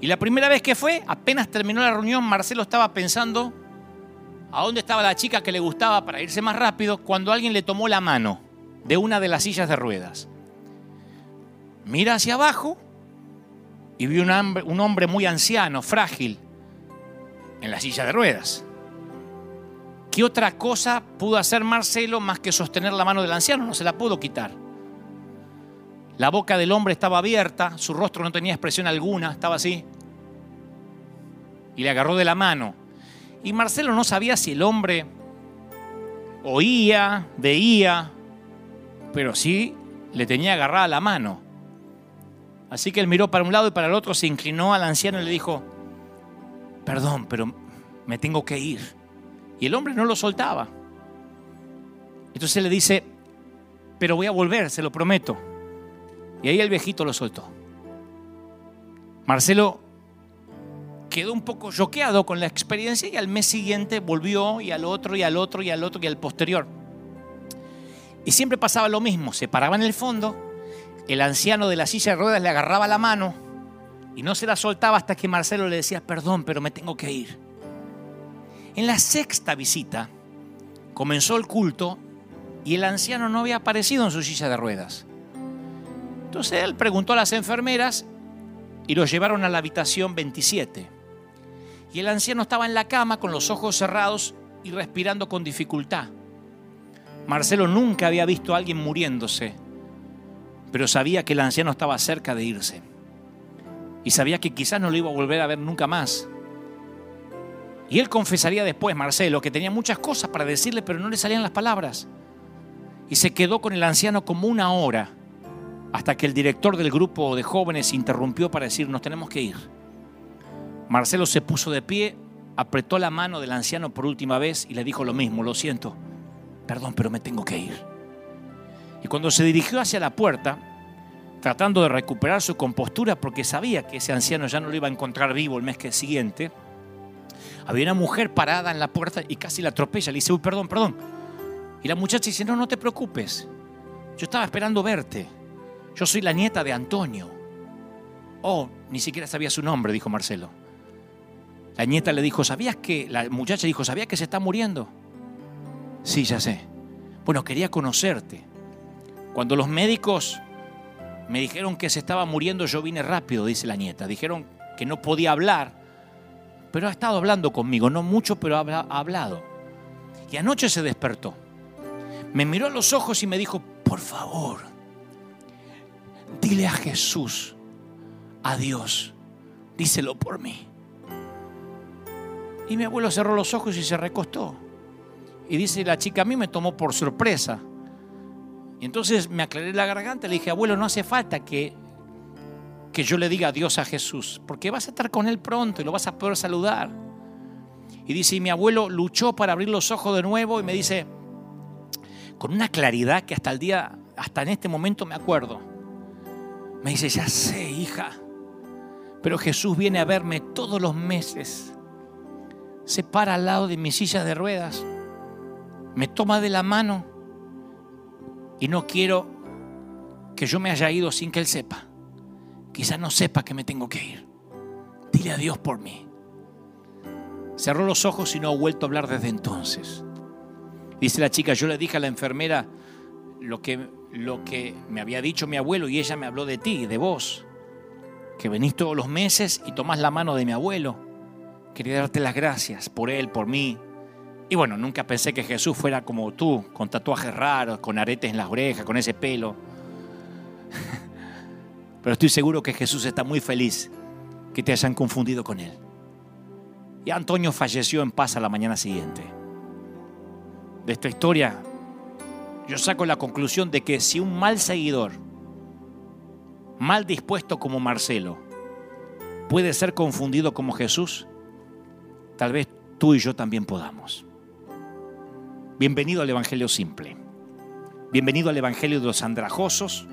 A: Y la primera vez que fue, apenas terminó la reunión, Marcelo estaba pensando a dónde estaba la chica que le gustaba para irse más rápido cuando alguien le tomó la mano de una de las sillas de ruedas. Mira hacia abajo y vio un hombre muy anciano, frágil, en la silla de ruedas. ¿Qué otra cosa pudo hacer Marcelo más que sostener la mano del anciano? No se la pudo quitar. La boca del hombre estaba abierta, su rostro no tenía expresión alguna, estaba así. Y le agarró de la mano. Y Marcelo no sabía si el hombre oía, veía, pero sí le tenía agarrada la mano. Así que él miró para un lado y para el otro, se inclinó al anciano y le dijo, perdón, pero me tengo que ir. Y el hombre no lo soltaba. Entonces le dice, pero voy a volver, se lo prometo. Y ahí el viejito lo soltó. Marcelo quedó un poco choqueado con la experiencia y al mes siguiente volvió y al otro y al otro y al otro y al posterior. Y siempre pasaba lo mismo, se paraba en el fondo, el anciano de la silla de ruedas le agarraba la mano y no se la soltaba hasta que Marcelo le decía, perdón, pero me tengo que ir. En la sexta visita comenzó el culto y el anciano no había aparecido en su silla de ruedas. Entonces él preguntó a las enfermeras y lo llevaron a la habitación 27. Y el anciano estaba en la cama con los ojos cerrados y respirando con dificultad. Marcelo nunca había visto a alguien muriéndose, pero sabía que el anciano estaba cerca de irse. Y sabía que quizás no lo iba a volver a ver nunca más. Y él confesaría después, Marcelo, que tenía muchas cosas para decirle, pero no le salían las palabras. Y se quedó con el anciano como una hora, hasta que el director del grupo de jóvenes interrumpió para decir, nos tenemos que ir. Marcelo se puso de pie, apretó la mano del anciano por última vez y le dijo lo mismo, lo siento, perdón, pero me tengo que ir. Y cuando se dirigió hacia la puerta, tratando de recuperar su compostura porque sabía que ese anciano ya no lo iba a encontrar vivo el mes que siguiente, había una mujer parada en la puerta y casi la atropella. Le dice, uy, perdón, perdón. Y la muchacha dice, no, no te preocupes. Yo estaba esperando verte. Yo soy la nieta de Antonio. Oh, ni siquiera sabía su nombre, dijo Marcelo. La nieta le dijo, ¿sabías que? La muchacha dijo, ¿sabías que se está muriendo? Sí, ya sé. Bueno, quería conocerte. Cuando los médicos me dijeron que se estaba muriendo, yo vine rápido, dice la nieta. Dijeron que no podía hablar, pero ha estado hablando conmigo, no mucho, pero ha hablado. Y anoche se despertó. Me miró a los ojos y me dijo, por favor, dile a Jesús, a Dios, díselo por mí. Y mi abuelo cerró los ojos y se recostó. Y dice la chica, a mí me tomó por sorpresa. Y entonces me aclaré la garganta le dije, abuelo, no hace falta que, que yo le diga adiós a Jesús, porque vas a estar con él pronto y lo vas a poder saludar. Y dice, y mi abuelo luchó para abrir los ojos de nuevo y me dice, con una claridad que hasta el día, hasta en este momento me acuerdo. Me dice, ya sé, hija, pero Jesús viene a verme todos los meses se para al lado de mi silla de ruedas, me toma de la mano y no quiero que yo me haya ido sin que Él sepa. Quizás no sepa que me tengo que ir. Dile a Dios por mí. Cerró los ojos y no ha vuelto a hablar desde entonces. Dice la chica, yo le dije a la enfermera lo que, lo que me había dicho mi abuelo y ella me habló de ti, de vos, que venís todos los meses y tomás la mano de mi abuelo Quería darte las gracias por él, por mí. Y bueno, nunca pensé que Jesús fuera como tú, con tatuajes raros, con aretes en las orejas, con ese pelo. Pero estoy seguro que Jesús está muy feliz que te hayan confundido con él. Y Antonio falleció en paz a la mañana siguiente. De esta historia, yo saco la conclusión de que si un mal seguidor, mal dispuesto como Marcelo, puede ser confundido como Jesús, tal vez tú y yo también podamos. Bienvenido al Evangelio simple. Bienvenido al Evangelio de los andrajosos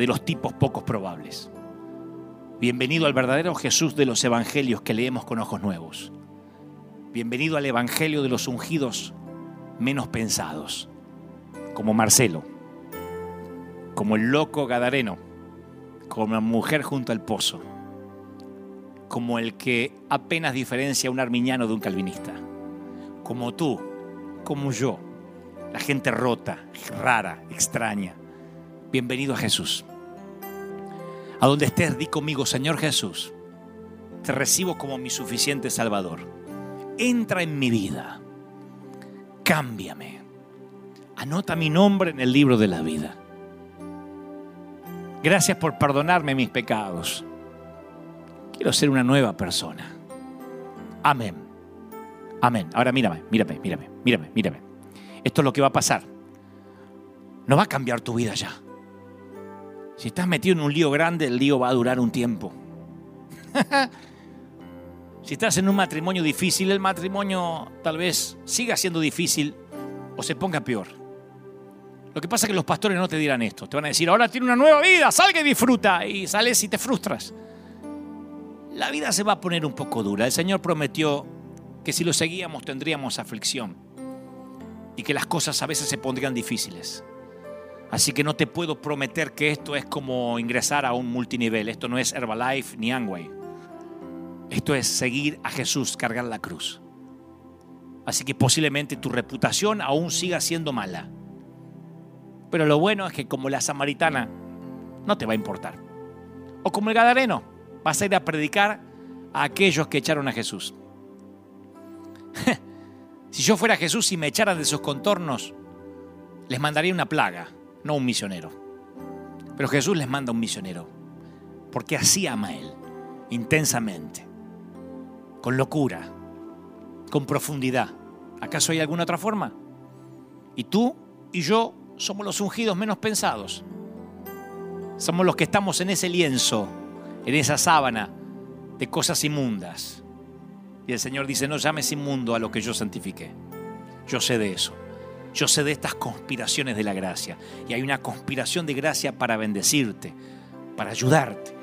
A: de los tipos pocos probables. Bienvenido al verdadero Jesús de los Evangelios que leemos con ojos nuevos. Bienvenido al Evangelio de los ungidos menos pensados, como Marcelo, como el loco Gadareno, como la mujer junto al pozo como el que apenas diferencia un arminiano de un calvinista. Como tú, como yo, la gente rota, rara, extraña. Bienvenido a Jesús. A donde estés, di conmigo, Señor Jesús, te recibo como mi suficiente Salvador. Entra en mi vida, cámbiame. Anota mi nombre en el libro de la vida. Gracias por perdonarme mis pecados. Quiero ser una nueva persona. Amén. Amén. Ahora mírame, mírame, mírame, mírame, mírame. Esto es lo que va a pasar. No va a cambiar tu vida ya. Si estás metido en un lío grande, el lío va a durar un tiempo. si estás en un matrimonio difícil, el matrimonio tal vez siga siendo difícil o se ponga peor. Lo que pasa es que los pastores no te dirán esto. Te van a decir, ahora tiene una nueva vida, salga y disfruta. Y sales y te frustras. La vida se va a poner un poco dura. El Señor prometió que si lo seguíamos tendríamos aflicción. Y que las cosas a veces se pondrían difíciles. Así que no te puedo prometer que esto es como ingresar a un multinivel. Esto no es Herbalife ni Angway. Esto es seguir a Jesús, cargar la cruz. Así que posiblemente tu reputación aún siga siendo mala. Pero lo bueno es que como la samaritana, no te va a importar. O como el gadareno, vas a ir a predicar a aquellos que echaron a Jesús. si yo fuera Jesús y me echaran de sus contornos, les mandaría una plaga, no un misionero. Pero Jesús les manda un misionero, porque así ama a Él, intensamente, con locura, con profundidad. ¿Acaso hay alguna otra forma? Y tú y yo somos los ungidos menos pensados. Somos los que estamos en ese lienzo, en esa sábana de cosas inmundas. Y el Señor dice, no llames inmundo a lo que yo santifiqué. Yo sé de eso. Yo sé de estas conspiraciones de la gracia. Y hay una conspiración de gracia para bendecirte, para ayudarte,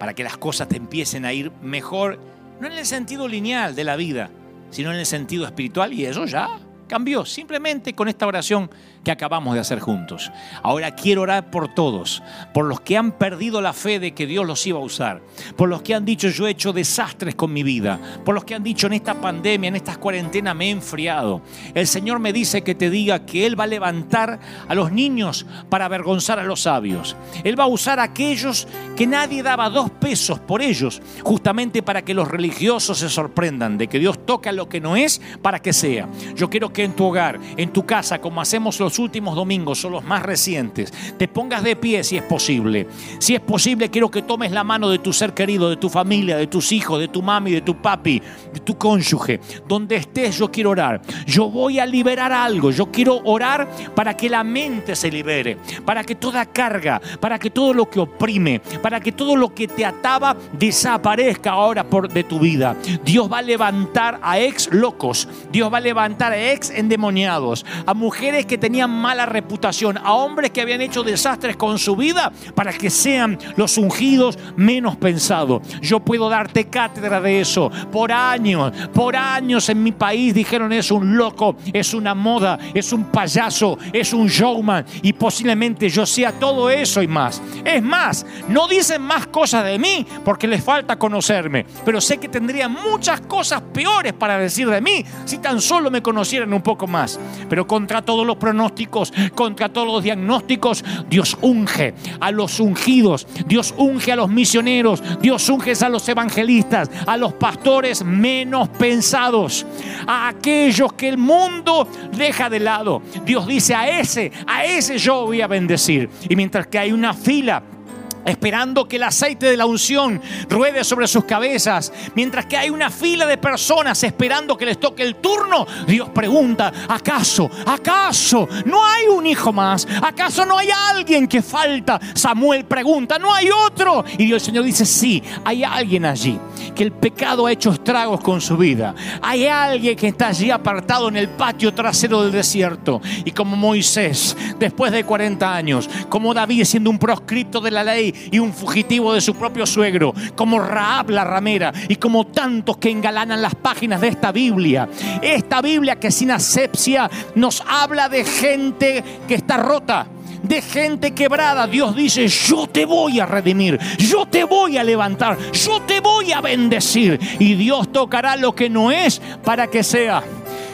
A: para que las cosas te empiecen a ir mejor, no en el sentido lineal de la vida, sino en el sentido espiritual. Y eso ya cambió, simplemente con esta oración que acabamos de hacer juntos. Ahora quiero orar por todos, por los que han perdido la fe de que Dios los iba a usar, por los que han dicho yo he hecho desastres con mi vida, por los que han dicho en esta pandemia, en estas cuarentenas me he enfriado. El Señor me dice que te diga que Él va a levantar a los niños para avergonzar a los sabios. Él va a usar a aquellos que nadie daba dos pesos por ellos, justamente para que los religiosos se sorprendan de que Dios toca lo que no es para que sea. Yo quiero que en tu hogar, en tu casa, como hacemos los últimos domingos son los más recientes, te pongas de pie si es posible. Si es posible, quiero que tomes la mano de tu ser querido, de tu familia, de tus hijos, de tu mami, de tu papi, de tu cónyuge. Donde estés, yo quiero orar. Yo voy a liberar algo. Yo quiero orar para que la mente se libere, para que toda carga, para que todo lo que oprime, para que todo lo que te ataba desaparezca ahora por, de tu vida. Dios va a levantar a ex locos. Dios va a levantar a ex endemoniados, a mujeres que tenían mala reputación, a hombres que habían hecho desastres con su vida, para que sean los ungidos menos pensados. Yo puedo darte cátedra de eso. Por años, por años en mi país dijeron es un loco, es una moda, es un payaso, es un showman y posiblemente yo sea todo eso y más. Es más, no dicen más cosas de mí porque les falta conocerme, pero sé que tendrían muchas cosas peores para decir de mí si tan solo me conocieran un poco más. Pero contra todos los pronósticos, contra todos los diagnósticos, Dios unge a los ungidos, Dios unge a los misioneros, Dios unge a los evangelistas, a los pastores menos pensados, a aquellos que el mundo deja de lado. Dios dice a ese, a ese yo voy a bendecir. Y mientras que hay una fila esperando que el aceite de la unción ruede sobre sus cabezas, mientras que hay una fila de personas esperando que les toque el turno, Dios pregunta, ¿acaso, acaso no hay un hijo más? ¿Acaso no hay alguien que falta? Samuel pregunta, ¿no hay otro? Y Dios el Señor dice, sí, hay alguien allí, que el pecado ha hecho estragos con su vida. Hay alguien que está allí apartado en el patio trasero del desierto. Y como Moisés, después de 40 años, como David siendo un proscripto de la ley, y un fugitivo de su propio suegro, como Raab la ramera y como tantos que engalanan las páginas de esta Biblia. Esta Biblia que sin asepsia nos habla de gente que está rota de gente quebrada, Dios dice, yo te voy a redimir, yo te voy a levantar, yo te voy a bendecir. Y Dios tocará lo que no es para que sea.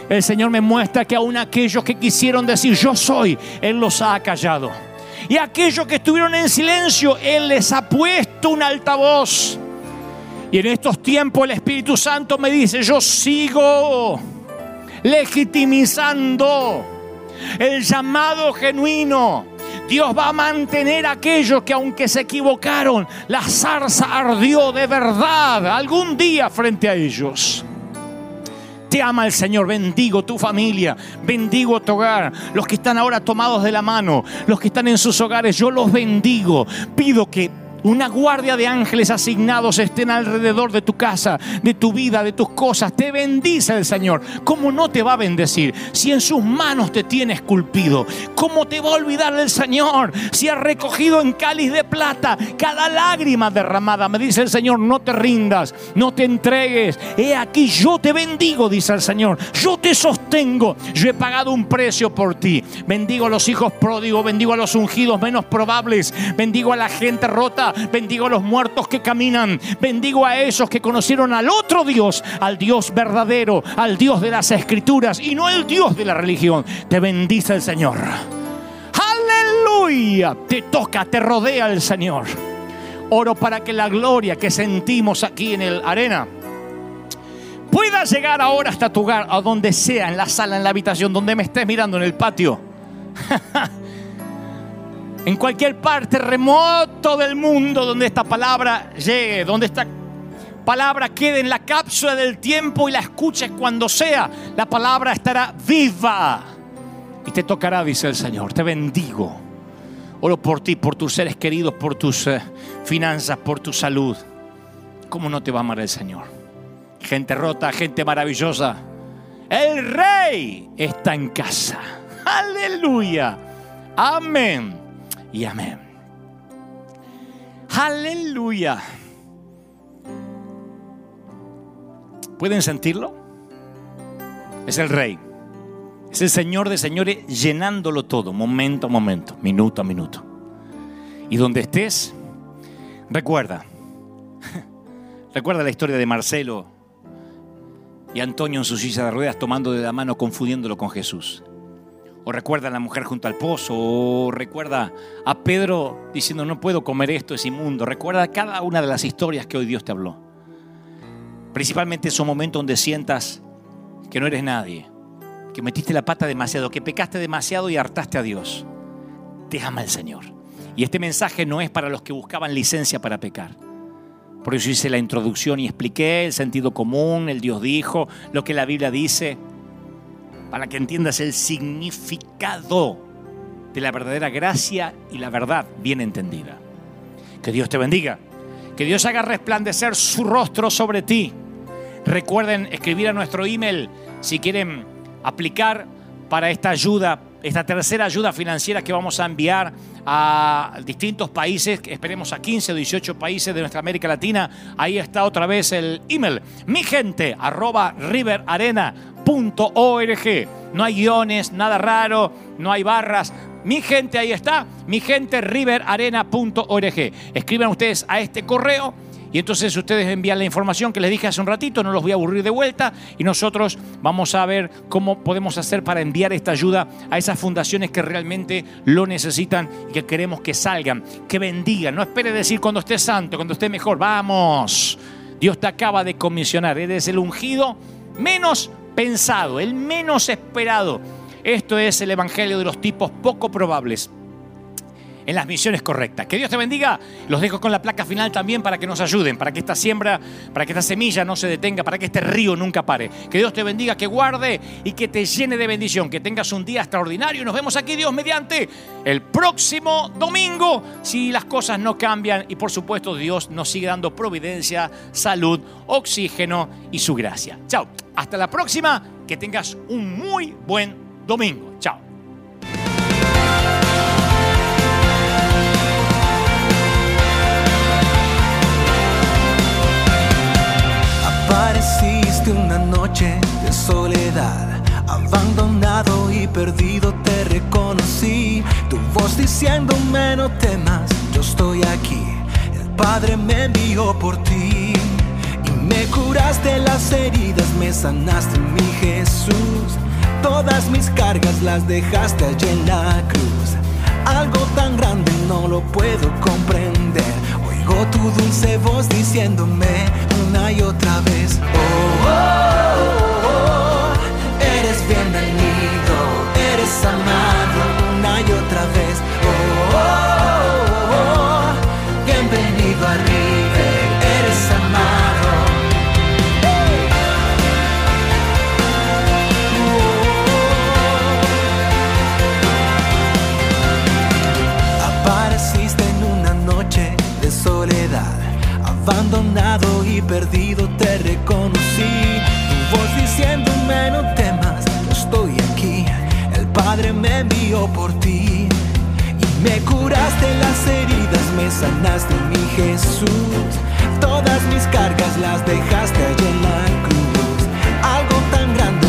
A: El Señor me muestra que aún aquellos que quisieron decir, yo soy, Él los ha callado. Y aquellos que estuvieron en silencio, Él les ha puesto un altavoz. Y en estos tiempos el Espíritu Santo me dice, yo sigo legitimizando el llamado genuino. Dios va a mantener a aquellos que aunque se equivocaron, la zarza ardió de verdad algún día frente a ellos. Te ama el Señor, bendigo tu familia, bendigo tu hogar. Los que están ahora tomados de la mano, los que están en sus hogares, yo los bendigo. Pido que una guardia de ángeles asignados estén alrededor de tu casa, de tu vida, de tus cosas. Te bendice el Señor. ¿Cómo no te va a bendecir si en sus manos te tiene esculpido? ¿Cómo te va a olvidar el Señor si ha recogido en cáliz de plata cada lágrima derramada? Me dice el Señor, no te rindas, no te entregues. He aquí, yo te bendigo, dice el Señor. Yo te sostengo. Yo he pagado un precio por ti. Bendigo a los hijos pródigos, bendigo a los ungidos menos probables, bendigo a la gente rota bendigo a los muertos que caminan, bendigo a esos que conocieron al otro Dios, al Dios verdadero, al Dios de las escrituras y no el Dios de la religión. Te bendice el Señor. Aleluya. Te toca, te rodea el Señor. Oro para que la gloria que sentimos aquí en el arena pueda llegar ahora hasta tu hogar, a donde sea, en la sala, en la habitación, donde me estés mirando, en el patio. en cualquier parte remoto del mundo donde esta palabra llegue, donde esta palabra quede en la cápsula del tiempo y la escuches cuando sea, la palabra estará viva y te tocará, dice el Señor. Te bendigo. Oro por ti, por tus seres queridos, por tus eh, finanzas, por tu salud. ¿Cómo no te va a amar el Señor? Gente rota, gente maravillosa. El rey está en casa. Aleluya. Amén y amén. Aleluya. ¿Pueden sentirlo? Es el rey. Es el Señor de señores llenándolo todo, momento a momento, minuto a minuto. Y donde estés, recuerda, recuerda la historia de Marcelo y Antonio en su silla de ruedas tomando de la mano, confundiéndolo con Jesús. O recuerda a la mujer junto al pozo, o recuerda a Pedro diciendo, no puedo comer esto, es inmundo. Recuerda cada una de las historias que hoy Dios te habló. Principalmente esos momentos donde sientas que no eres nadie, que metiste la pata demasiado, que pecaste demasiado y hartaste a Dios. Te ama el Señor. Y este mensaje no es para los que buscaban licencia para pecar. Por eso hice la introducción y expliqué el sentido común, el Dios dijo, lo que la Biblia dice para que entiendas el significado de la verdadera gracia y la verdad bien entendida. Que Dios te bendiga. Que Dios haga resplandecer su rostro sobre ti. Recuerden escribir a nuestro email si quieren aplicar para esta ayuda, esta tercera ayuda financiera que vamos a enviar a distintos países, esperemos a 15 o 18 países de nuestra América Latina. Ahí está otra vez el email, mi gente, arroba riverarena.org. No hay guiones, nada raro, no hay barras. Mi gente, ahí está, mi gente, riverarena.org. Escriban ustedes a este correo y entonces ustedes envían la información que les dije hace un ratito, no los voy a aburrir de vuelta y nosotros vamos a ver cómo podemos hacer para enviar esta ayuda a esas fundaciones que realmente lo necesitan y que queremos que salgan, que bendigan. No espere decir cuando esté santo, cuando esté mejor, vamos. Dios te acaba de comisionar, eres el ungido menos pensado, el menos esperado. Esto es el Evangelio de los tipos poco probables en las misiones correctas. Que Dios te bendiga. Los dejo con la placa final también para que nos ayuden, para que esta siembra, para que esta semilla no se detenga, para que este río nunca pare. Que Dios te bendiga, que guarde y que te llene de bendición. Que tengas un día extraordinario. Nos vemos aquí, Dios mediante, el próximo domingo, si las cosas no cambian. Y por supuesto, Dios nos sigue dando providencia, salud, oxígeno y su gracia. Chao. Hasta la próxima. Que tengas un muy buen domingo. Chao.
B: Apareciste una noche de soledad, abandonado y perdido te reconocí. Tu voz diciéndome no temas, yo estoy aquí. El Padre me envió por ti y me curaste las heridas, me sanaste mi Jesús. Todas mis cargas las dejaste allí en la cruz. Algo tan grande no lo puedo comprender. Tu dulce voz diciéndome una y otra vez, oh, oh, oh, oh eres bienvenido, eres amado una y otra vez. Abandonado y perdido te reconocí. Tu voz diciéndome no temas, yo estoy aquí. El Padre me envió por ti y me curaste las heridas, me sanaste mi Jesús. Todas mis cargas las dejaste allí en la cruz. Algo tan grande